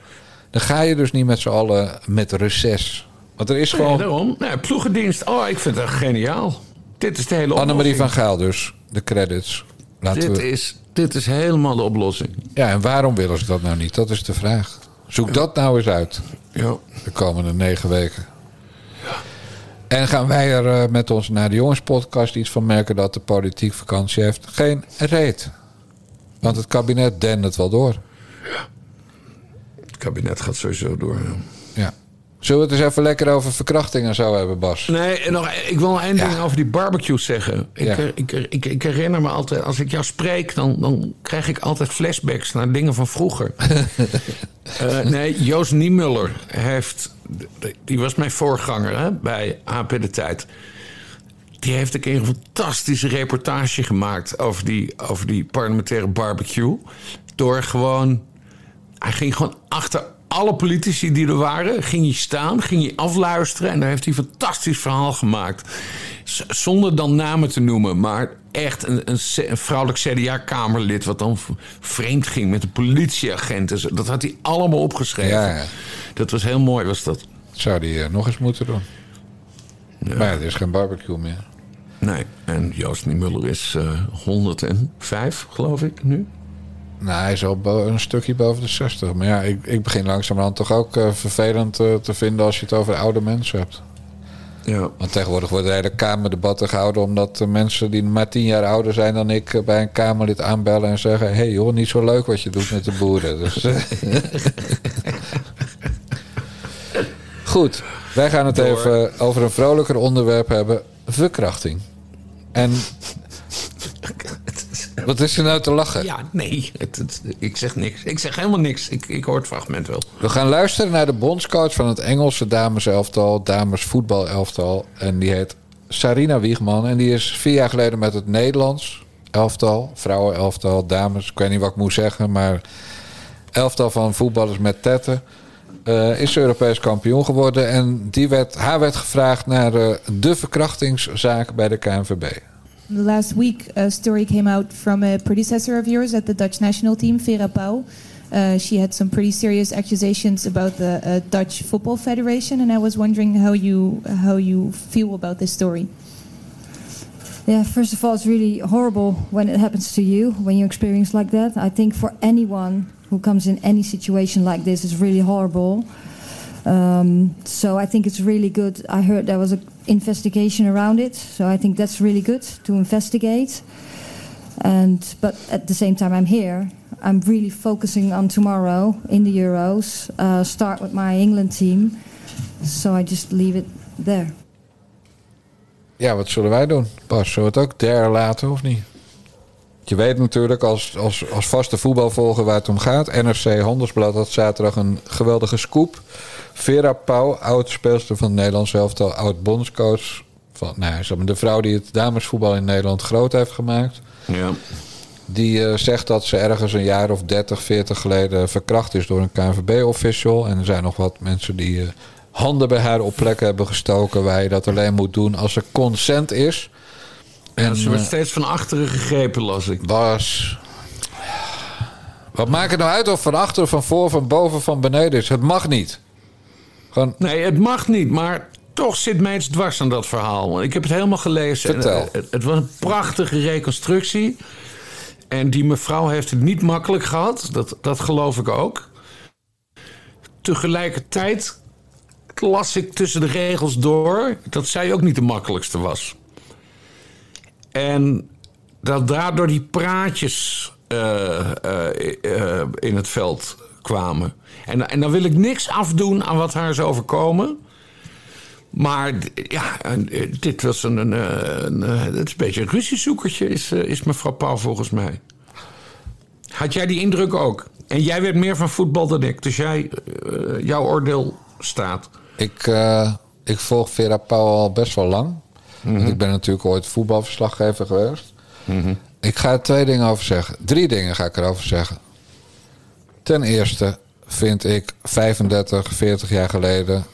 Dan ga je dus niet met z'n allen met reces. Want er is Nee, gewoon... daarom. Nee, ploegendienst. Oh, ik vind echt geniaal. Dit is de hele Annemarie oplossing. van Gaal dus, de credits. Laten Dit we... is, dit is helemaal de oplossing. Ja, en waarom willen ze dat nou niet? Dat is de vraag. Zoek dat nou eens uit. Ja. De komende negen weken. En gaan wij er eh, met ons naar de jongenspodcast iets van merken dat de politiek vakantie heeft? Geen reet. Want het kabinet dendert wel door. Het kabinet gaat sowieso door. ja. Ja. Zullen we het eens even lekker over verkrachting en zo hebben, Bas? Nee, en nog, ik wil nog één ding over die barbecue zeggen. Ik, Ja. ik, ik, ik herinner me altijd, als ik jou spreek, dan, dan krijg ik altijd flashbacks naar dingen van vroeger. Eh, nee, Joost Niemuller heeft, die was mijn voorganger hè, bij AP de Tijd. Die heeft een keer een fantastische reportage gemaakt over die, over die parlementaire barbecue. Door gewoon hij ging gewoon achter alle politici die er waren, ging hij staan, ging hij afluisteren en daar heeft hij een fantastisch verhaal gemaakt. Z- Zonder dan namen te noemen, maar echt een, een, vrouwelijk CDA-kamerlid wat dan vreemd ging met een politieagent. en zo. Dat had hij allemaal opgeschreven. Ja, ja. Dat was heel mooi, was dat. Zou die eh, nog eens moeten doen? Maar ja, er is geen barbecue meer. Nee, en Joost Niemuller is eh 105, geloof ik, nu. Nou, hij is al een stukje boven de 60. Maar ja, ik, ik begin langzamerhand toch ook eh, vervelend eh, te vinden als je het over oude mensen hebt. Ja. Want tegenwoordig worden er hele kamerdebatten gehouden... omdat de mensen die maar tien jaar ouder zijn dan ik... eh, bij een kamerlid aanbellen en zeggen... hé hey joh, niet zo leuk wat je doet met de boeren. Dus, eh, Goed, wij gaan het Door. even over een vrolijker onderwerp hebben. Verkrachting. En... Wat is er nou te lachen? Ja, nee, het, het- ik zeg niks. Ik zeg helemaal niks. Ik, ik hoor het fragment wel. We gaan luisteren naar de bondscoach van het Engelse dameselftal, damesvoetbalelftal. En die heet Sarina Wiegman. En die is vier jaar geleden met het Nederlands elftal, vrouwen elftal, dames, ik weet niet wat ik moet zeggen, maar elftal van voetballers met tetten. Eh, is Europees kampioen geworden. En die werd, haar werd gevraagd naar eh, de verkrachtingszaak bij de KNVB. Last week, a story came out from a predecessor of yours at the Dutch national team, Vera Pauw. Uh, she had some pretty serious accusations about the uh, Dutch Football Federation, and I was wondering how you how you feel about this story. Yeah, first of all, it's really horrible when it happens to you, when you experience like that. I think for anyone who comes in any situation like this, is really horrible. Um, so I think it's really good. I heard there was an investigation around it, so I think that's really good to investigate. And but at the same time, I'm here. I'm really focusing on tomorrow in the Euros. Uh, start with my England team, so I just leave it there. Ja, wat zullen wij doen? Bas, zullen we het ook der laten of niet? Je weet natuurlijk als, als, als vaste voetbalvolger waar het om gaat. NRC Handelsblad had zaterdag een geweldige scoop. Vera Pauw, oud speelster van het Nederlands elftal, oud bondscoach. Van, nou, de vrouw die het damesvoetbal in Nederland groot heeft gemaakt. Ja. Die eh, zegt dat ze ergens een jaar of 30, 40 geleden verkracht is door een KNVB-official. En er zijn nog wat mensen die eh, handen bij haar op plekken hebben gestoken waar je dat alleen moet doen als er consent is. En ze wordt eh, steeds van achteren gegrepen, las ik. Bas. Wat maakt het nou uit of van achter, van voor, van boven, van beneden is? Het mag niet. Gewoon... Nee, het mag niet, maar toch zit mij iets dwars aan dat verhaal. Ik heb het helemaal gelezen. En, Vertel. eh, het, het was een prachtige reconstructie. En die mevrouw heeft het niet makkelijk gehad. Dat, dat geloof ik ook. Tegelijkertijd las ik tussen de regels door dat zij ook niet de makkelijkste was. En dat daardoor die praatjes eh, eh, eh, in het veld kwamen. En, en dan wil ik niks afdoen aan wat haar is overkomen. Maar ja, dit was een, een, een, is een beetje een ruziezoekertje, is, is mevrouw Pauw volgens mij. Had jij die indruk ook? En jij weet meer van voetbal dan ik, dus jij, jouw oordeel staat. Ik, ik volg Vera Pauw al best wel lang. Want ik ben natuurlijk ooit voetbalverslaggever geweest. Ik ga er twee dingen over zeggen. Drie dingen ga ik erover zeggen. Ten eerste vind ik 35, 40 jaar geleden.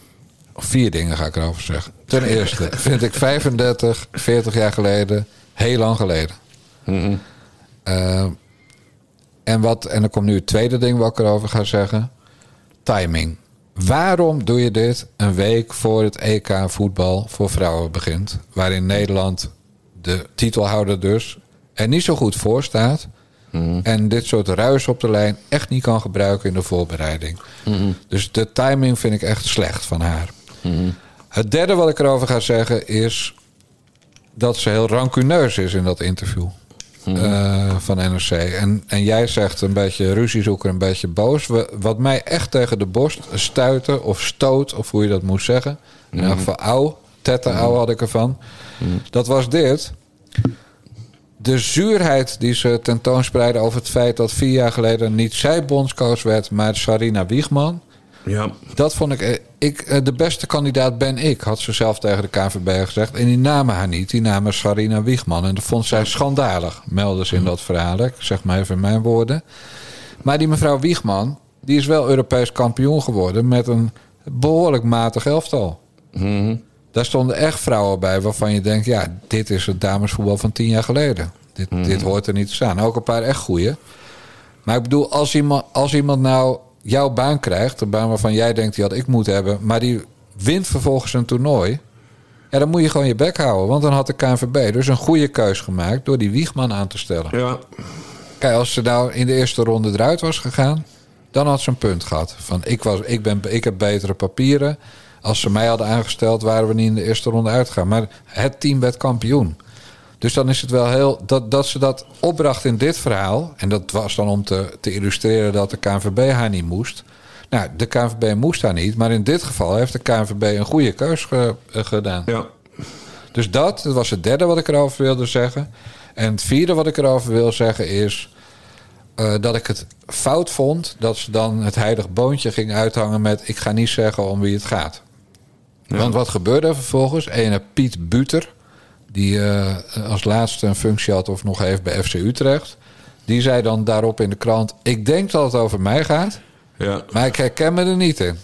Of vier dingen ga ik erover zeggen. Ten eerste vind ik 35, 40 jaar geleden heel lang geleden. Eh, en, wat, en dan komt nu het tweede ding wat ik erover ga zeggen. Timing. Waarom doe je dit een week voor het EK voetbal voor vrouwen begint? Waarin Nederland, de titelhouder dus, er niet zo goed voor staat. En dit soort ruis op de lijn echt niet kan gebruiken in de voorbereiding. Dus de timing vind ik echt slecht van haar. Het derde wat ik erover ga zeggen is dat ze heel rancuneus is in dat interview. Eh, van NRC. En, en jij zegt een beetje ruziezoeker, een beetje boos. We- wat mij echt tegen de borst stuitte of stoot, of hoe je dat moest zeggen. In elk geval auw, tette auw had ik ervan. Dat was dit. De zuurheid die ze tentoonspreiden over het feit dat vier jaar geleden niet zij bondscoach werd, maar Sarina Wiegman. Ja. Dat vond ik, eh, ik. eh, De beste kandidaat ben ik, had ze zelf tegen de KNVB gezegd. En die namen haar niet, die namen Sarina Wiegman. En dat vond zij schandalig, melden ze in dat verhaal. Ik zeg maar even mijn woorden. Maar die mevrouw Wiegman, die is wel Europees kampioen geworden met een behoorlijk matig elftal. Daar stonden echt vrouwen bij waarvan je denkt: ja, dit is het damesvoetbal van tien jaar geleden. Dit, dit hoort er niet te staan. Ook een paar echt goeie. Maar ik bedoel, als iemand, als iemand nou jouw baan krijgt, een baan waarvan jij denkt die had ik moeten hebben, maar die wint vervolgens een toernooi. Ja, dan moet je gewoon je bek houden. Want dan had de KNVB dus een goede keus gemaakt door die Wiegman aan te stellen. Ja. Kijk, als ze nou in de eerste ronde eruit was gegaan, dan had ze een punt gehad. Van ik, was, ik, ben, ik heb betere papieren. Als ze mij hadden aangesteld, waren we niet in de eerste ronde uitgegaan. Maar het team werd kampioen. Dus dan is het wel heel. Dat, dat ze dat opbracht in dit verhaal. En dat was dan om te, te illustreren dat de KNVB haar niet moest. Nou, de KNVB moest haar niet. Maar in dit geval heeft de KNVB een goede keus ge- eh, gedaan. Ja. Dus dat, dat was het derde wat ik erover wilde zeggen. En het vierde wat ik erover wil zeggen is. eh, dat ik het fout vond dat ze dan het heilig boontje ging uithangen met... ik ga niet zeggen om wie het gaat. Want wat gebeurde er vervolgens? Ene Piet Buter, die eh, als laatste een functie had of nog heeft bij FC Utrecht. Die zei dan daarop in de krant: Ik denk dat het over mij gaat, Ja. maar ik herken me er niet in.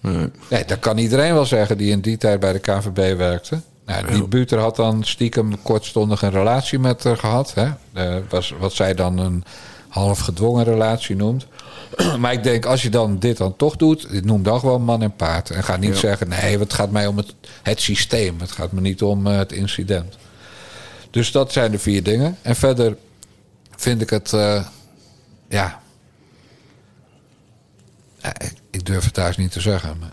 Nee. Nee, dat kan iedereen wel zeggen die in die tijd bij de KVB werkte. Nou, die Buter had dan stiekem kortstondig een relatie met haar gehad. Hè? Eh, was, wat zij dan een half gedwongen relatie noemt. maar ik denk, als je dan dit dan toch doet, noem dan gewoon man en paard. En ga niet Ja. zeggen, nee, het gaat mij om het, het systeem. Het gaat me niet om eh, het incident. Dus dat zijn de vier dingen. En verder vind ik het, eh, ja... Ik, ik durf het thuis niet te zeggen. Maar...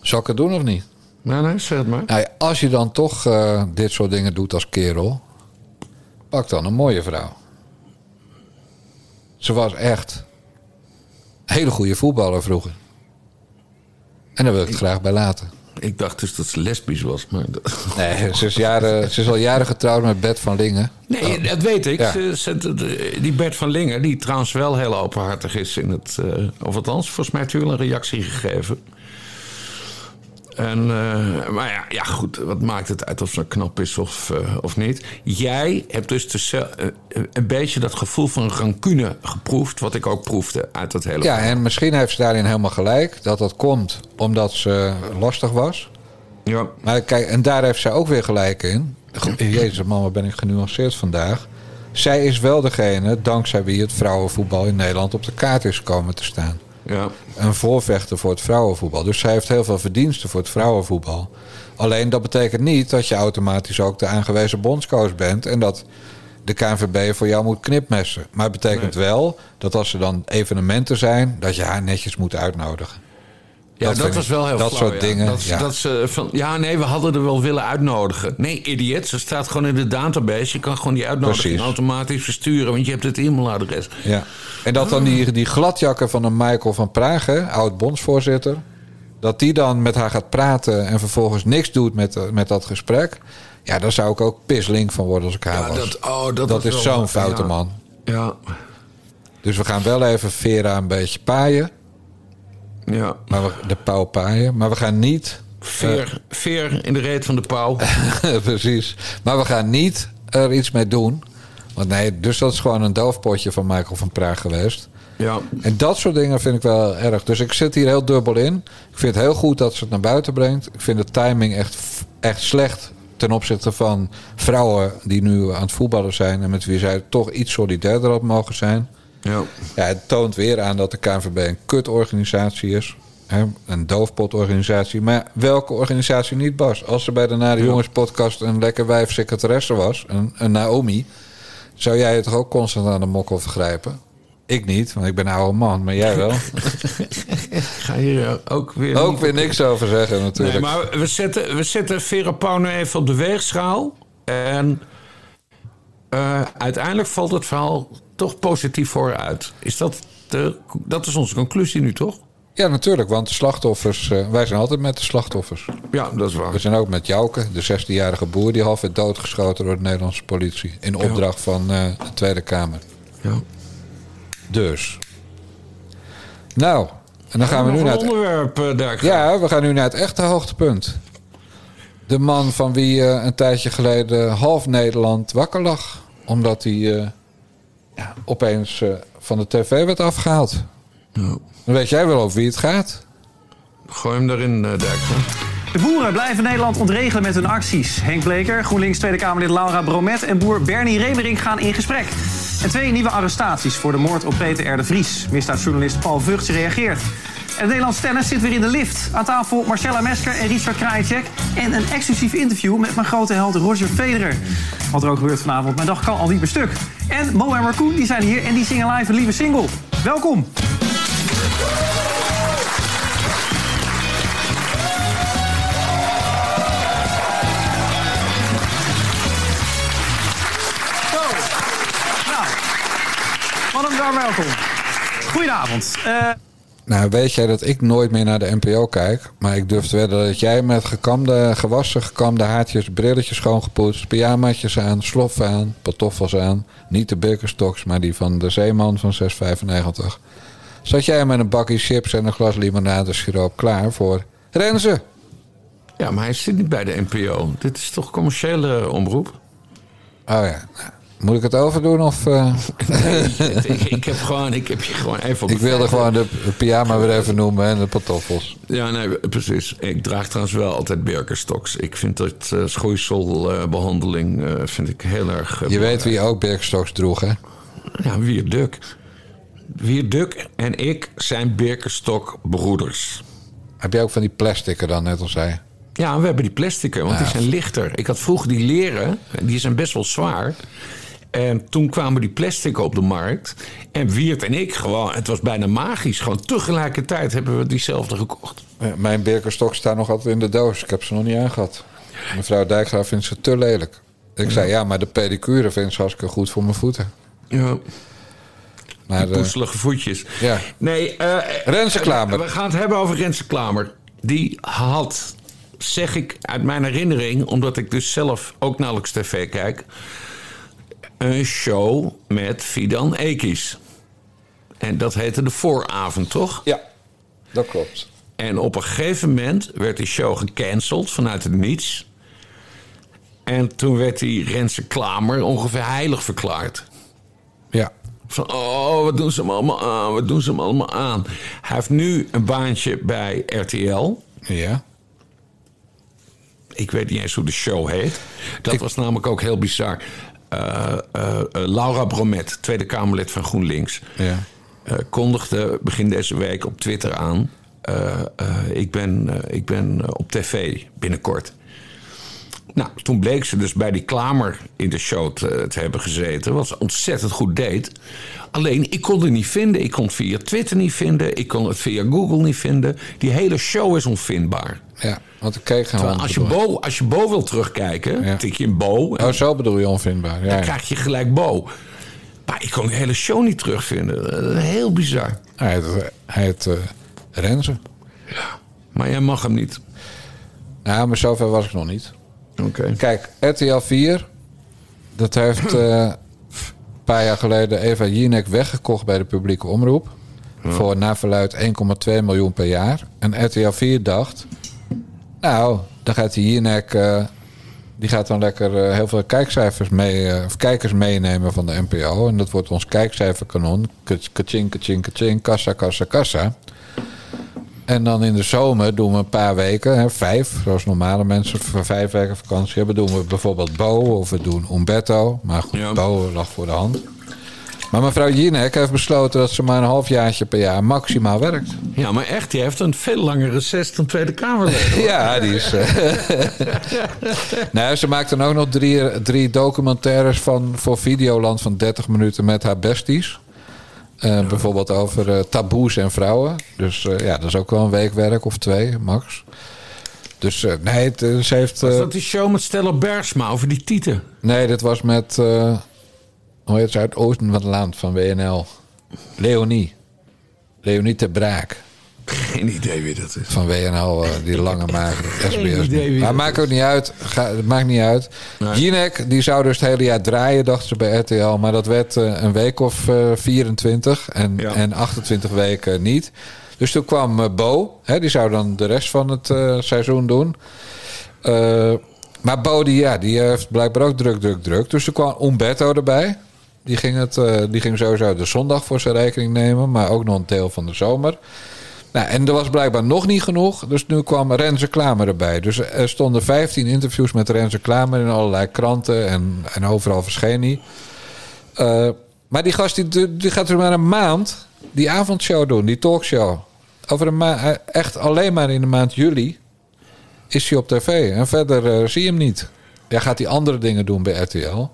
Zal ik het doen of niet? Nee, nee, zeg het maar. Nou ja, als je dan toch eh, dit soort dingen doet als kerel, pak dan een mooie vrouw. Ze was echt hele goede voetballer vroeger. En daar wil ik het graag bij laten. Ik dacht dus dat ze lesbisch was. Maar dat- Nee, ze is, jaren, ze is al jaren getrouwd met Bert van Lingen. Nee, dat weet ik. Ja. Ze- ze- die Bert van Lingen, die trouwens wel heel openhartig is in het. eh, of althans, volgens mij heeft wel een reactie gegeven. En, eh, maar ja, ja, goed, wat maakt het uit of ze knap is of, eh, of niet? Jij hebt dus de, eh, een beetje dat gevoel van rancune geproefd, wat ik ook proefde uit dat hele. Ja, en misschien heeft ze daarin helemaal gelijk. Dat dat komt omdat ze lastig was. Ja. Maar kijk, en daar heeft zij ook weer gelijk in. Jezus man, wat ben ik genuanceerd vandaag. Zij is wel degene, dankzij wie het vrouwenvoetbal in Nederland op de kaart is komen te staan. Ja. Een voorvechter voor het vrouwenvoetbal. Dus zij heeft heel veel verdiensten voor het vrouwenvoetbal. Alleen dat betekent niet dat je automatisch ook de aangewezen bondscoach bent. En dat de KNVB voor jou moet knipmessen. Maar het betekent wel dat als er dan evenementen zijn, dat je haar netjes moet uitnodigen. Ja, dat, was wel heel Dat flauw, soort ja. dingen. Dat, ja. dat ze van, ja, nee, we hadden er wel willen uitnodigen. Nee, idiot. Ze staat gewoon in de database. Je kan gewoon die uitnodiging Precies. automatisch versturen, want je hebt het e-mailadres. Ja. En dat dan die, die gladjakken van een Michael van Praag, hè, oud bondsvoorzitter... dat die dan met haar gaat praten en vervolgens niks doet met, eh, met dat gesprek... ja, daar zou ik ook pislink van worden als ik haar was. dat- oh, dat was is zo'n foute ja. man. Ja. Dus we gaan wel even Vera een beetje paaien. Ja. Maar we, de pauw paaien. Maar we gaan niet... Veer, veer in de reet van de pauw. Precies. Maar we gaan niet er iets mee doen. Want nee, dus dat is gewoon een doofpotje van Michael van Praag geweest. Ja. En dat soort dingen vind ik wel erg. Dus ik zit hier heel dubbel in. Ik vind het heel goed dat ze het naar buiten brengt. Ik vind de timing echt, echt slecht ten opzichte van vrouwen die nu aan het voetballen zijn... en met wie zij toch iets solidairder had mogen zijn. Ja. Ja, het toont weer aan dat de KNVB een kutorganisatie is. Hè, een doofpotorganisatie. Maar welke organisatie niet, Bas? Als er bij de Nare Jongens podcast een lekker wijf secretaresse was... Een, een Naomi... zou jij het toch ook constant aan de mokkel vergrijpen? Ik niet, want ik ben een oude man, maar jij wel. Ik ga hier ook weer... ook weer niks over zeggen natuurlijk. Nee, maar we zetten, we zetten Vera Pauw nu even op de weegschaal. En eh, uiteindelijk valt het verhaal toch positief vooruit. Is dat, de, dat is onze conclusie nu, toch? Ja, natuurlijk, want de slachtoffers... eh, wij zijn altijd met de slachtoffers. Ja, dat is waar. We zijn ook met Jouke, de 16-jarige boer... die half werd doodgeschoten door de Nederlandse politie... in opdracht van eh, de Tweede Kamer. Ja. Dus. Nou, en dan gaan we nu naar het... onderwerp, eh, Dirk. Ja, we gaan nu naar het echte hoogtepunt. De man van wie eh, een tijdje geleden half Nederland wakker lag. Omdat hij eh, ja, opeens eh, van de tv werd afgehaald. Dan weet jij wel over wie het gaat. Gooi hem erin, eh, Dirk. De boeren blijven Nederland ontregelen met hun acties. Henk Bleker, GroenLinks Tweede Kamerlid Laura Bromet en boer Bernie Remering gaan in gesprek. En twee nieuwe arrestaties voor de moord op Peter R. de Vries. Misdaadjournalist Paul Vugts reageert. En Nederlands tennis zit weer in de lift. Aan tafel Marcella Mesker en Richard Krajicek. En een exclusief interview met mijn grote held Roger Federer. Wat er ook gebeurt vanavond, mijn dag kan al niet per stuk. En Mo en Marcoen die zijn hier en die zingen live een lieve single. Welkom! Zo. Nou, wat een welkom. Goedenavond. Eh, Nou, weet jij dat ik nooit meer naar de NPO kijk. Maar ik durf te wedden dat jij met gekamde gewassen, gekamde haartjes, brilletjes schoongepoetst, pyjamaatjes aan, sloffen aan, pantoffels aan. Niet de Birkenstocks, maar die van de Zeeman van 6,95. Zat jij met een bakje chips en een glas limonade siroop klaar voor Renze? Ja, maar hij zit niet bij de NPO. Dit is toch commerciële omroep? Oh ja. Moet ik het overdoen of... eh? ik, ik heb gewoon, ik heb je gewoon even op ik de wilde gewoon de pyjama weer even noemen en de pantoffels. Ja, nee, precies. Ik draag trouwens wel altijd Birkenstocks. Ik vind dat uh, schoeiselbehandeling eh, vind ik heel erg... eh, Je weet wie ook Birkenstocks droeg, hè? Ja, Wierduk. Wierduk en ik zijn Birkenstock-broeders. Heb jij ook van die plastic er dan, net als zij? Ja, we hebben die plastieken, want die zijn lichter. Ik had vroeger die leren, die zijn best wel zwaar. En toen kwamen die plastic op de markt. En Wiert en ik gewoon, het was bijna magisch. Gewoon tegelijkertijd hebben we diezelfde gekocht. Ja, Mijn Birkenstocks staan nog altijd in de doos. Ik heb ze nog niet aangehad. Mevrouw Dijkgraaf vindt ze te lelijk. Ik zei, ja, maar de pedicure vindt ze hartstikke goed voor mijn voeten. Ja. Maar, Die eh, poezelige voetjes. Ja. Nee, Renze Klamer. We gaan het hebben over Renze Klamer. Die had, zeg ik uit mijn herinnering, omdat ik dus zelf ook nauwelijks tv kijk, een show met Fidan Ekis. En dat heette de Vooravond, toch? Ja, dat klopt. En op een gegeven moment werd die show gecanceld vanuit het niets. En toen werd die Renze Klamer ongeveer heilig verklaard. Ja. Van, oh, wat doen ze hem allemaal aan? Wat doen ze hem allemaal aan? Hij heeft nu een baantje bij RTL. Ja. Ik weet niet eens hoe de show heet. Dat was namelijk ook heel bizar. Eh, eh, eh, Laura Bromet, Tweede Kamerlid van GroenLinks... Ja. kondigde begin deze week op Twitter aan... ik ben, ik ben op tv binnenkort. Nou, toen bleek ze dus bij die Klamer in de show te, te hebben gezeten. Wat ze ontzettend goed deed. Alleen, ik kon het niet vinden. Ik kon het via Twitter niet vinden. Ik kon het via Google niet vinden. Die hele show is onvindbaar. Ja, want ik keek. Terwijl als, je Bo, als je Bo wil terugkijken, tik je in Bo. Oh, zo bedoel je onvindbaar. Ja, Dan ja. krijg je gelijk Bo. Maar ik kon de hele show niet terugvinden. Heel bizar. Hij heet, hij heet eh, Renze. Maar jij mag hem niet. Ja, maar zover was ik nog niet. Oké. Kijk, RTL 4, dat heeft eh, een paar jaar geleden Eva Jinek weggekocht bij de publieke omroep. Voor naar verluid 1,2 miljoen per jaar. En RTL 4 dacht, nou, dan gaat die Jinek, eh, die gaat dan lekker eh, heel veel kijkcijfers mee, eh, of kijkers meenemen van de NPO. En dat wordt ons kijkcijferkanon. Kaching, kaching, kaching, kassa, kassa, kassa. En dan in de zomer doen we een paar weken, hè, vijf, zoals normale mensen voor vijf weken vakantie hebben, doen we bijvoorbeeld Bo of we doen Umberto. Maar goed, Bo lag voor de hand. Maar mevrouw Jinek heeft besloten dat ze maar een halfjaartje per jaar maximaal werkt. Ja, maar echt, die heeft een veel langere reces dan Tweede Kamerlid. Ja, die is. eh, nou, ze maakt dan ook nog drie, drie documentaires van, voor Videoland van 30 minuten met haar besties. Eh, Bijvoorbeeld over eh, taboes en vrouwen. Dus ja, dat is ook wel een weekwerk of twee, max. Dus nee, het, ze heeft. Was dat die show met Stella Bergsma over die tieten? Nee, dit was met. Hoe heet ze uit het oosten van het land van WNL? Leonie. Leonie te Braak. Geen idee wie dat is. Van WNL, eh, die lange magere SBS. idee wie maar maakt ook niet uit. Ga, het maakt niet uit. Jinek, die zou dus het hele jaar draaien, dachten ze bij RTL. Maar dat werd eh, een week of eh, 24 en, en 28 weken niet. Dus toen kwam Bo. Hè, die zou dan de rest van het eh, seizoen doen. Eh, maar Bo, die, ja, die heeft blijkbaar ook druk, druk, druk. Dus er kwam Umberto erbij. Die ging, het, eh, die ging sowieso de zondag voor zijn rekening nemen. Maar ook nog een deel van de zomer. Nou, en er was blijkbaar nog niet genoeg. Dus nu kwam Renze Klamer erbij. Dus er stonden 15 interviews met Renze Klamer in allerlei kranten. En, en overal verscheen hij. Eh, maar die gast die, die gaat er maar een maand die avondshow doen, die talkshow. Over een maand, echt alleen maar in de maand juli is hij op tv. En verder eh, zie je hem niet. Ja, gaat hij andere dingen doen bij RTL.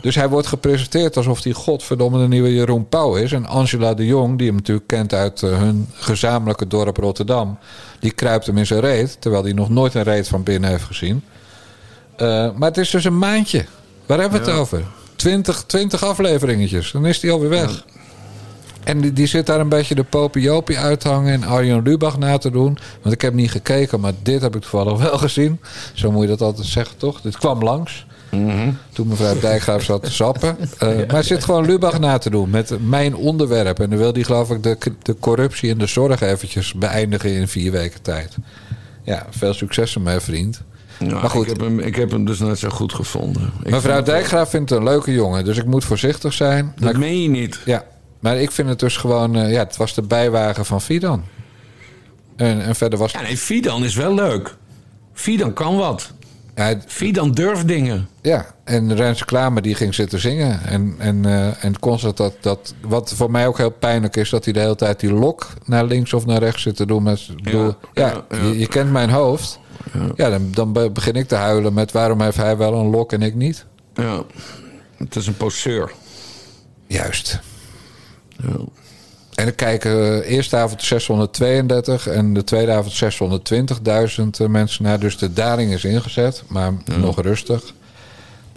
Dus hij wordt gepresenteerd alsof hij godverdomme de nieuwe Jeroen Pauw is. En Angela de Jong, die hem natuurlijk kent uit eh, hun gezamenlijke dorp Rotterdam... die kruipt hem in zijn reet, terwijl hij nog nooit een reet van binnen heeft gezien. Eh, maar het is dus een maandje. Waar hebben we het over? 20, 20 afleveringetjes, dan is hij alweer weg. En die, die zit daar een beetje de popiopie uit te hangen en Arjen Lubach na te doen. Want ik heb niet gekeken, maar dit heb ik toevallig wel gezien. Zo moet je dat altijd zeggen, toch? Dit kwam langs. Toen mevrouw Dijkgraaf zat te sappen. Eh, Maar hij zit gewoon Lubach na te doen met mijn onderwerp. En dan wil hij geloof ik de, de corruptie in de zorg eventjes beëindigen in vier weken tijd. Ja, veel succes ermee, vriend. Ja, maar goed, Ik heb, hem, ik heb hem dus net zo goed gevonden. Ik mevrouw Dijkgraaf vindt een leuke jongen, dus ik moet voorzichtig zijn. Dat Maar- meen je niet. Ja, maar ik vind het dus gewoon... eh, ja, het was de bijwagen van Fidan. En, en verder was... Ja, nee, Fidan is wel leuk. Fidan kan wat. Ja, Fidan durft dingen. Ja, en Rens Klamer die ging zitten zingen. En, en, eh, en constant dat, dat... Wat voor mij ook heel pijnlijk is... dat hij de hele tijd die lok naar links of naar rechts zit te doen. Met, bedoel, ja, ja. Je, je kent mijn hoofd. Ja, dan, dan be- begin ik te huilen met... waarom heeft hij wel een lok en ik niet? Ja, het is een poseur. Juist. En dan kijken de eerste avond 632 en de tweede avond 620.000 mensen naar. Dus de daling is ingezet, maar nog rustig.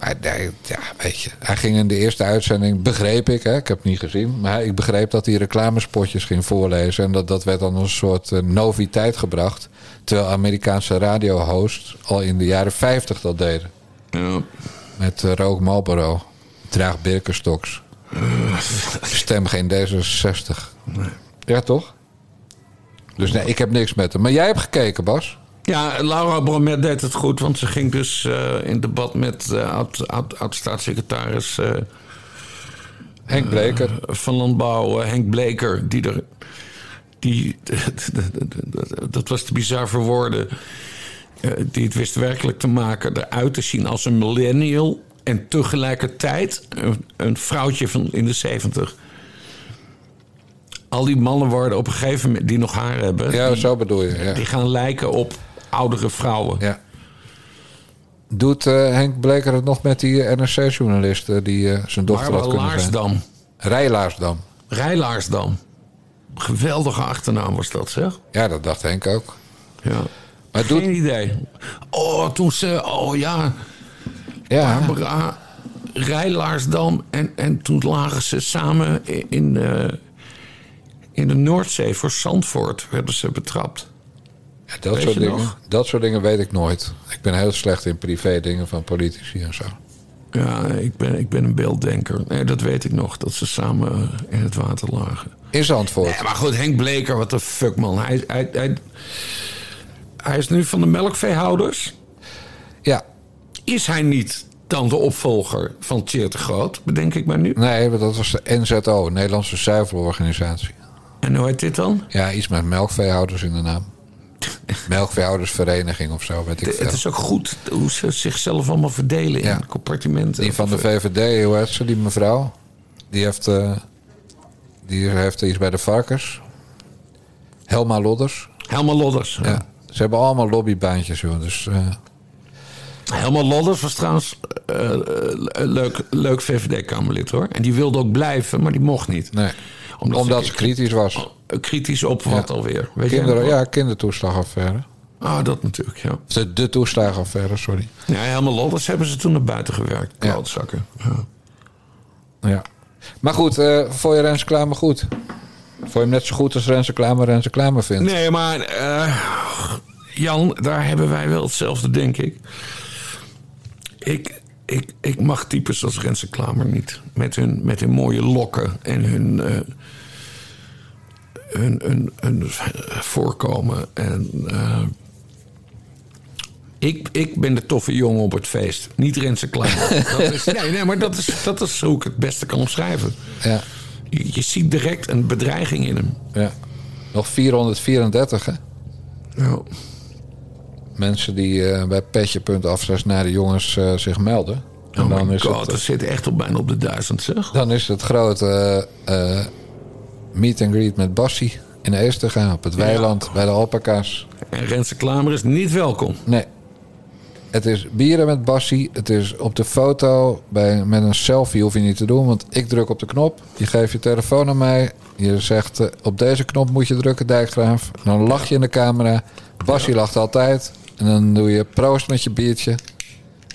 Maar nee, ja, weet je, hij ging in de eerste uitzending, begreep ik, hè, ik heb het niet gezien, maar ik begreep dat hij reclamespotjes ging voorlezen. En dat, dat werd dan als een soort eh, noviteit gebracht. Terwijl Amerikaanse radiohosts al in de jaren 50 dat deden. Ja. Met uh, Rook Marlboro, draag Birkenstocks. Stem geen D66. Ja, toch? Dus nee, ik heb niks met hem. Maar jij hebt gekeken, Bas? Ja, Laura Bromet deed het goed, want ze ging dus eh, in debat met eh, oud- oud- oud-staatssecretaris eh, Henk Bleker. eh, van Landbouw, eh, Henk Bleker, die er. Die, dat was te bizar voor woorden. eh, die het wist werkelijk te maken, eruit te zien als een millennial. En tegelijkertijd een, een vrouwtje van in de zeventig. Al die mannen worden op een gegeven moment, die nog haar hebben. Ja, die, zo bedoel je. Ja. die gaan lijken op oudere vrouwen. Ja. Doet eh, Henk Bleker het nog met die NRC-journalist die eh, zijn dochter had kunnen zijn? Laarsdam. Rijlaarsdam. Rijlaarsdam. Geweldige achternaam was dat, zeg. Ja, dat dacht Henk ook. Ja. Maar Geen doet... idee. Oh, toen ze... Oh ja. Ja. Barbara Rijlaarsdam. En, en toen lagen ze samen in, eh, in de Noordzee voor Zandvoort. Werden ze betrapt. Ja, dat, Weet soort dingen, nog? dat soort dingen weet ik nooit. Ik ben heel slecht in privé dingen van politici en zo. Ja, ik ben, ik ben een beelddenker. Nee, dat weet ik nog. Dat ze samen eh, in het water lagen. In Zandvoort. Nee, maar goed, Henk Bleker, wat de fuck, man. Hij, hij, hij, hij is nu van de melkveehouders. Is hij niet dan de opvolger van Tjeerd de Groot, bedenk ik maar nu? Nee, maar dat was de NZO, Nederlandse Zuivelorganisatie. En hoe heet dit dan? Ja, iets met melkveehouders in de naam. Melkveehoudersvereniging of zo, weet ik veel. het is ook goed hoe ze zichzelf allemaal verdelen in compartimenten. Die van de VVD, hoe heet ze, die mevrouw? Die heeft, eh, die heeft iets bij de varkens. Helma Lodders. Helma Lodders. Ja. Ze hebben allemaal lobbybaantjes, joh. Dus, eh, Helma Lodders was trouwens eh, leuk, leuk VVD-Kamerlid hoor. En die wilde ook blijven, maar die mocht niet. nee. Omdat, ze kritisch was. Kritisch op wat Ja. alweer. Weet Kinderen, je? ja, kindertoeslagaffaire. Ah, dat natuurlijk, ja. De, de toeslagenaffaire, sorry. Ja, helemaal Lodders hebben ze toen naar buiten gewerkt. Klootzakken. Ja. Ja. Maar goed, eh vond je Renze Klamer goed? Vond je hem net zo goed als Renze Klamer Renze Klamer vindt? Nee, maar Jan, daar hebben wij wel hetzelfde, denk ik. Ik, ik, ik mag types als Renze Klamer niet. Met hun, met hun mooie lokken en hun, eh, hun, hun, hun voorkomen. En, eh, ik, ik ben de toffe jongen op het feest. Niet Renze Klamer. dat is, nee, nee, maar dat is, dat is hoe ik het beste kan omschrijven. Ja. Je, je ziet direct een bedreiging in hem. ja. Nog 434, hè? Ja. Mensen die eh, bij petje.af naar de jongens eh, zich melden. En Oh dan is god, het, dat zit echt op bijna op de duizend, zeg. Dan is het grote eh, meet and greet met Bassie in Eestega op het weiland bij de alpaca's. En Renze Klamer is niet welkom. Nee. Het is bieren met Bassie. Het is op de foto bij, met een selfie hoef je niet te doen. Want ik druk op de knop. Je geeft je telefoon aan mij. Je zegt op deze knop moet je drukken, Dijkgraaf. Dan lach je in de camera. Bassie lacht altijd. En dan doe je proost met je biertje.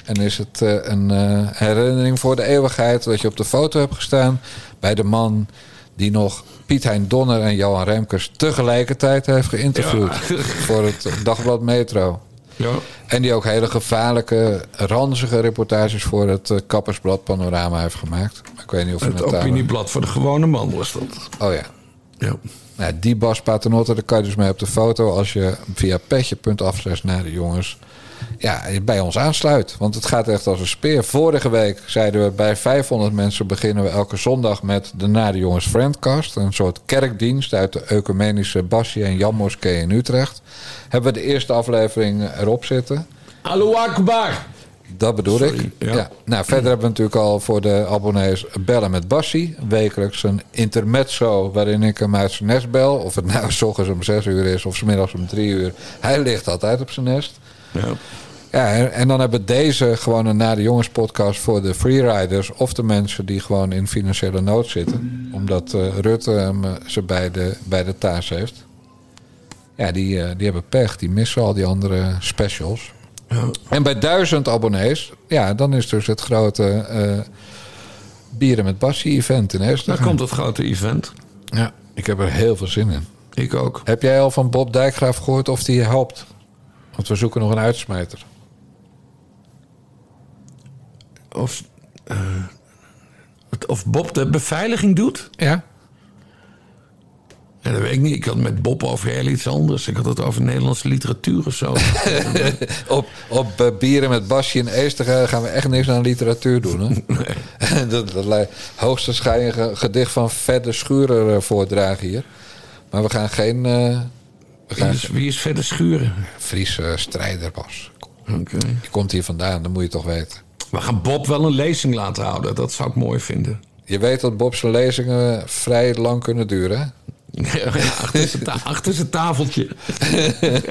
En is het eh, een eh, herinnering voor de eeuwigheid dat je op de foto hebt gestaan bij de man die nog Piet Hein Donner en Johan Remkes tegelijkertijd heeft geïnterviewd voor het Dagblad Metro. Ja. En die ook hele gevaarlijke, ranzige reportages voor het eh, Kappersblad Panorama heeft gemaakt. Ik weet niet of je Het het opinieblad voor de gewone man was dat. Oh ja. Ja. Nou, die Bas Paternotte, daar kan je dus mee op de foto als je via petje.af naar de jongens ja, bij ons aansluit. Want het gaat echt als een speer. Vorige week zeiden we bij 500 mensen beginnen we elke zondag met de Nare Jongens Friendcast. Een soort kerkdienst uit de ecumenische Basje en Jan Moskee in Utrecht. Hebben we de eerste aflevering erop zitten. Allahu Akbar! Dat bedoel Sorry, ik. ja. Ja. Nou, verder hebben we natuurlijk al voor de abonnees Bellen met Bassie. Wekelijks een intermezzo waarin ik hem uit zijn nest bel. Of het nou s ochtends om zes uur is of 's middags om drie uur. Hij ligt altijd op zijn nest. Ja. Ja, en- en dan hebben we deze gewoon een Na de Jongens podcast voor de freeriders. Of de mensen die gewoon in financiële nood zitten. Omdat eh, Rutte hem eh, ze bij de, bij de taas heeft. Ja, die, eh, die hebben pech. Die missen al die andere specials. En bij duizend abonnees, ja, dan is dus het grote eh, Bieren met Bassie event in Daar Heerster. komt het grote event. Ja, ik heb er heel veel zin in. Ik ook. Heb jij al van Bob Dijkgraaf gehoord of die helpt? Want we zoeken nog een uitsmijter. Of, eh, of Bob de beveiliging doet? Ja. Ja, dat weet ik niet. Ik had met Bob over heel iets anders. Ik had het over Nederlandse literatuur of zo. op op eh, Bieren met Basje in Eester gaan we echt niks aan literatuur doen. Hè? dat, dat een ge- gedicht van Verder Schurer eh, voordragen hier. Maar we gaan geen... eh, we gaan Wie is, wie is verder schuren? Friese strijder was. Oké. Die komt hier vandaan, dat moet je toch weten. We gaan Bob wel een lezing laten houden. Dat zou ik mooi vinden. Je weet dat Bob's lezingen vrij lang kunnen duren. Ja, achter zijn ta- achter zijn tafeltje.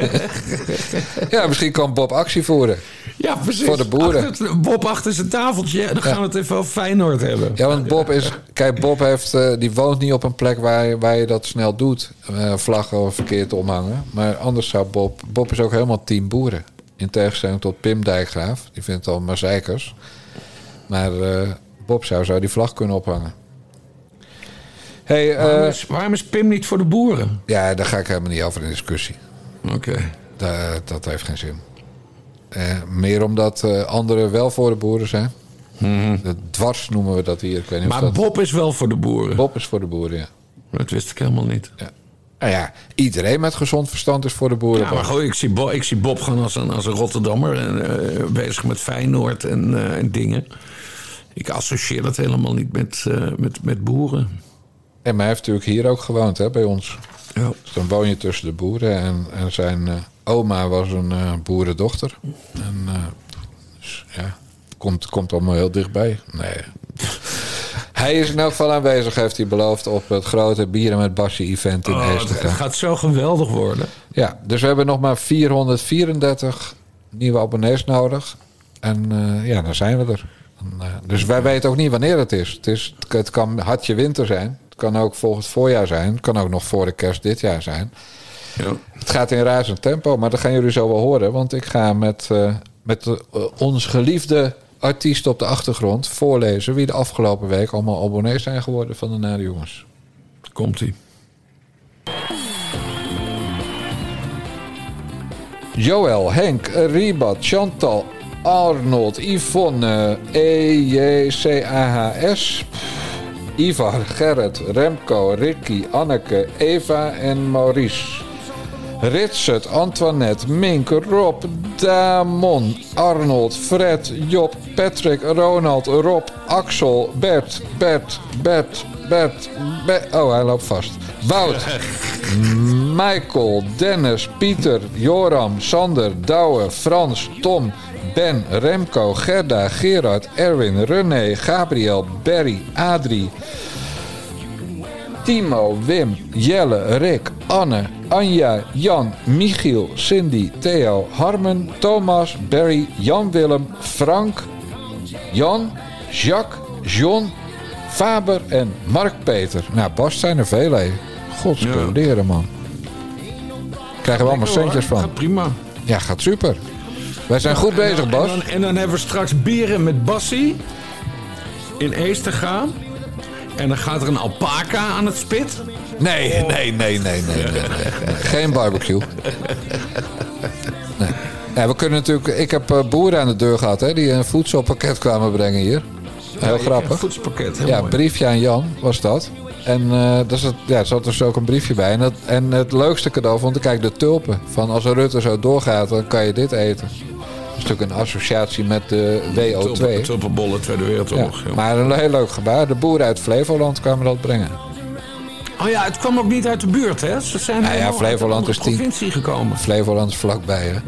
ja, misschien kan Bob actie voeren. Ja, precies. Voor de boeren. Achter- Bob achter zijn tafeltje. Dan gaan we het even over Feyenoord hebben. Ja, want Bob is. Kijk, Bob heeft, eh, die woont niet op een plek waar je, waar je dat snel doet. eh, vlaggen verkeerd omhangen. Maar anders zou Bob. Bob is ook helemaal team boeren. In tegenstelling tot Pim Dijkgraaf. Die vindt al maar zeikers. Maar eh, Bob zou, zou die vlag kunnen ophangen. Hey, eh, waarom, is, waarom is Pim niet voor de boeren? ja, daar ga ik helemaal niet over in discussie. Oké. Da- dat heeft geen zin. Eh, meer omdat eh, anderen wel voor de boeren zijn. De dwars noemen we dat hier. Ik weet niet of Mhm. Maar dat... Bob is wel voor de boeren. Bob is voor de boeren, ja. Dat wist ik helemaal niet. Ja. Nou ja, iedereen met gezond verstand is voor de boeren. Ja, maar goed, ik zie, Bob, ik zie Bob gewoon als een, als een Rotterdammer. En, eh, bezig met Feyenoord en, eh, en dingen. Ik associeer dat helemaal niet met, eh, met, met boeren. En maar hij heeft natuurlijk hier ook gewoond, hè, bij ons. Ja. Dus dan woon je tussen de boeren. En, en zijn eh, oma was een eh, boerendochter. En eh, dus, ja, komt, komt allemaal heel dichtbij. Nee. hij is in elk geval aanwezig, heeft hij beloofd... op het grote Bieren met Basje event in Oh, het, gaat zo geweldig worden. Ja, dus we hebben nog maar 434 nieuwe abonnees nodig. En ja, dan zijn we er. Dus wij weten ook niet wanneer het is. Het, is. het kan hartje winter zijn. Het kan ook volgend voorjaar zijn. Het kan ook nog voor de kerst dit jaar zijn. Ja. Het gaat in razend tempo, maar dat gaan jullie zo wel horen. Want ik ga met, eh, met eh, ons geliefde artiest op de achtergrond voorlezen... wie de afgelopen week allemaal abonnees zijn geworden van de Nare Jongens. Komt-ie. Joël, Henk, Ribat, Chantal, Arnold, Yvonne, E EJCAHS, Ivar, Gerrit, Remco, Ricky, Anneke, Eva en Maurice. Ritsert, Antoinette, Mink, Rob, Damon, Arnold, Fred, Job, Patrick, Ronald, Rob, Axel, Bert, Bert, Bert, Bert, Bert. Oh, hij loopt vast. Wout, Michael, Dennis, Pieter, Joram, Sander, Douwe, Frans, Tom, Ben, Remco, Gerda, Gerard, Erwin, René, Gabriel, Berry, Adrie, Timo, Wim, Jelle, Rick, Anne, Anja, Jan, Michiel, Cindy, Theo, Harmen, Thomas, Barry, Jan-Willem, Frank, Jan, Jacques, John, Faber en Mark-Peter. Nou, Bas zijn er veel, hè. Godsculeren, man. Krijgen we allemaal centjes van. Gaat prima. Ja, gaat super. Wij zijn goed bezig, Bas. En dan, en dan hebben we straks bieren met Bassie in Eester gaan. En dan gaat er een alpaca aan het spit. Nee, nee, nee, nee, nee, nee. Geen barbecue. Nee. Ja, we kunnen natuurlijk. Ik heb eh, boeren aan de deur gehad hè, die een voedselpakket kwamen brengen hier. Heel Een grappig. voedselpakket, heel Ja, mooi. briefje aan Jan was dat. En eh daar zat, ja, zat dus ook een briefje bij. En, dat, en het leukste cadeau vond ik kijk de tulpen. Van als Rutte zo doorgaat, dan kan je dit eten. Dat is natuurlijk een associatie met de WO2. Tulpen- Tulpenbollen, Tweede Wereldoorlog. ja. maar een heel leuk gebaar. De boeren uit Flevoland kwamen dat brengen. Oh ja, het kwam ook niet uit de buurt, hè? Ze zijn Nou ja, Flevoland uit is de tien. provincie gekomen. Flevoland is vlakbij, hè?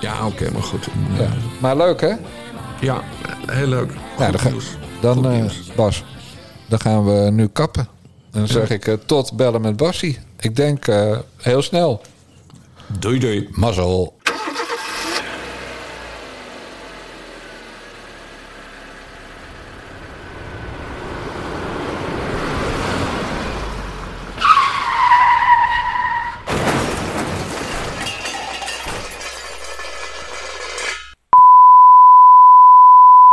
Ja, oké, maar goed. Ja. Maar leuk, hè? Ja, heel leuk. Ja, dan, ga- dan eh, Bas, dan gaan we nu kappen. En dan zeg ik eh, tot bellen met Bassie. Ik denk eh, heel snel. Doei doei. Mazzel.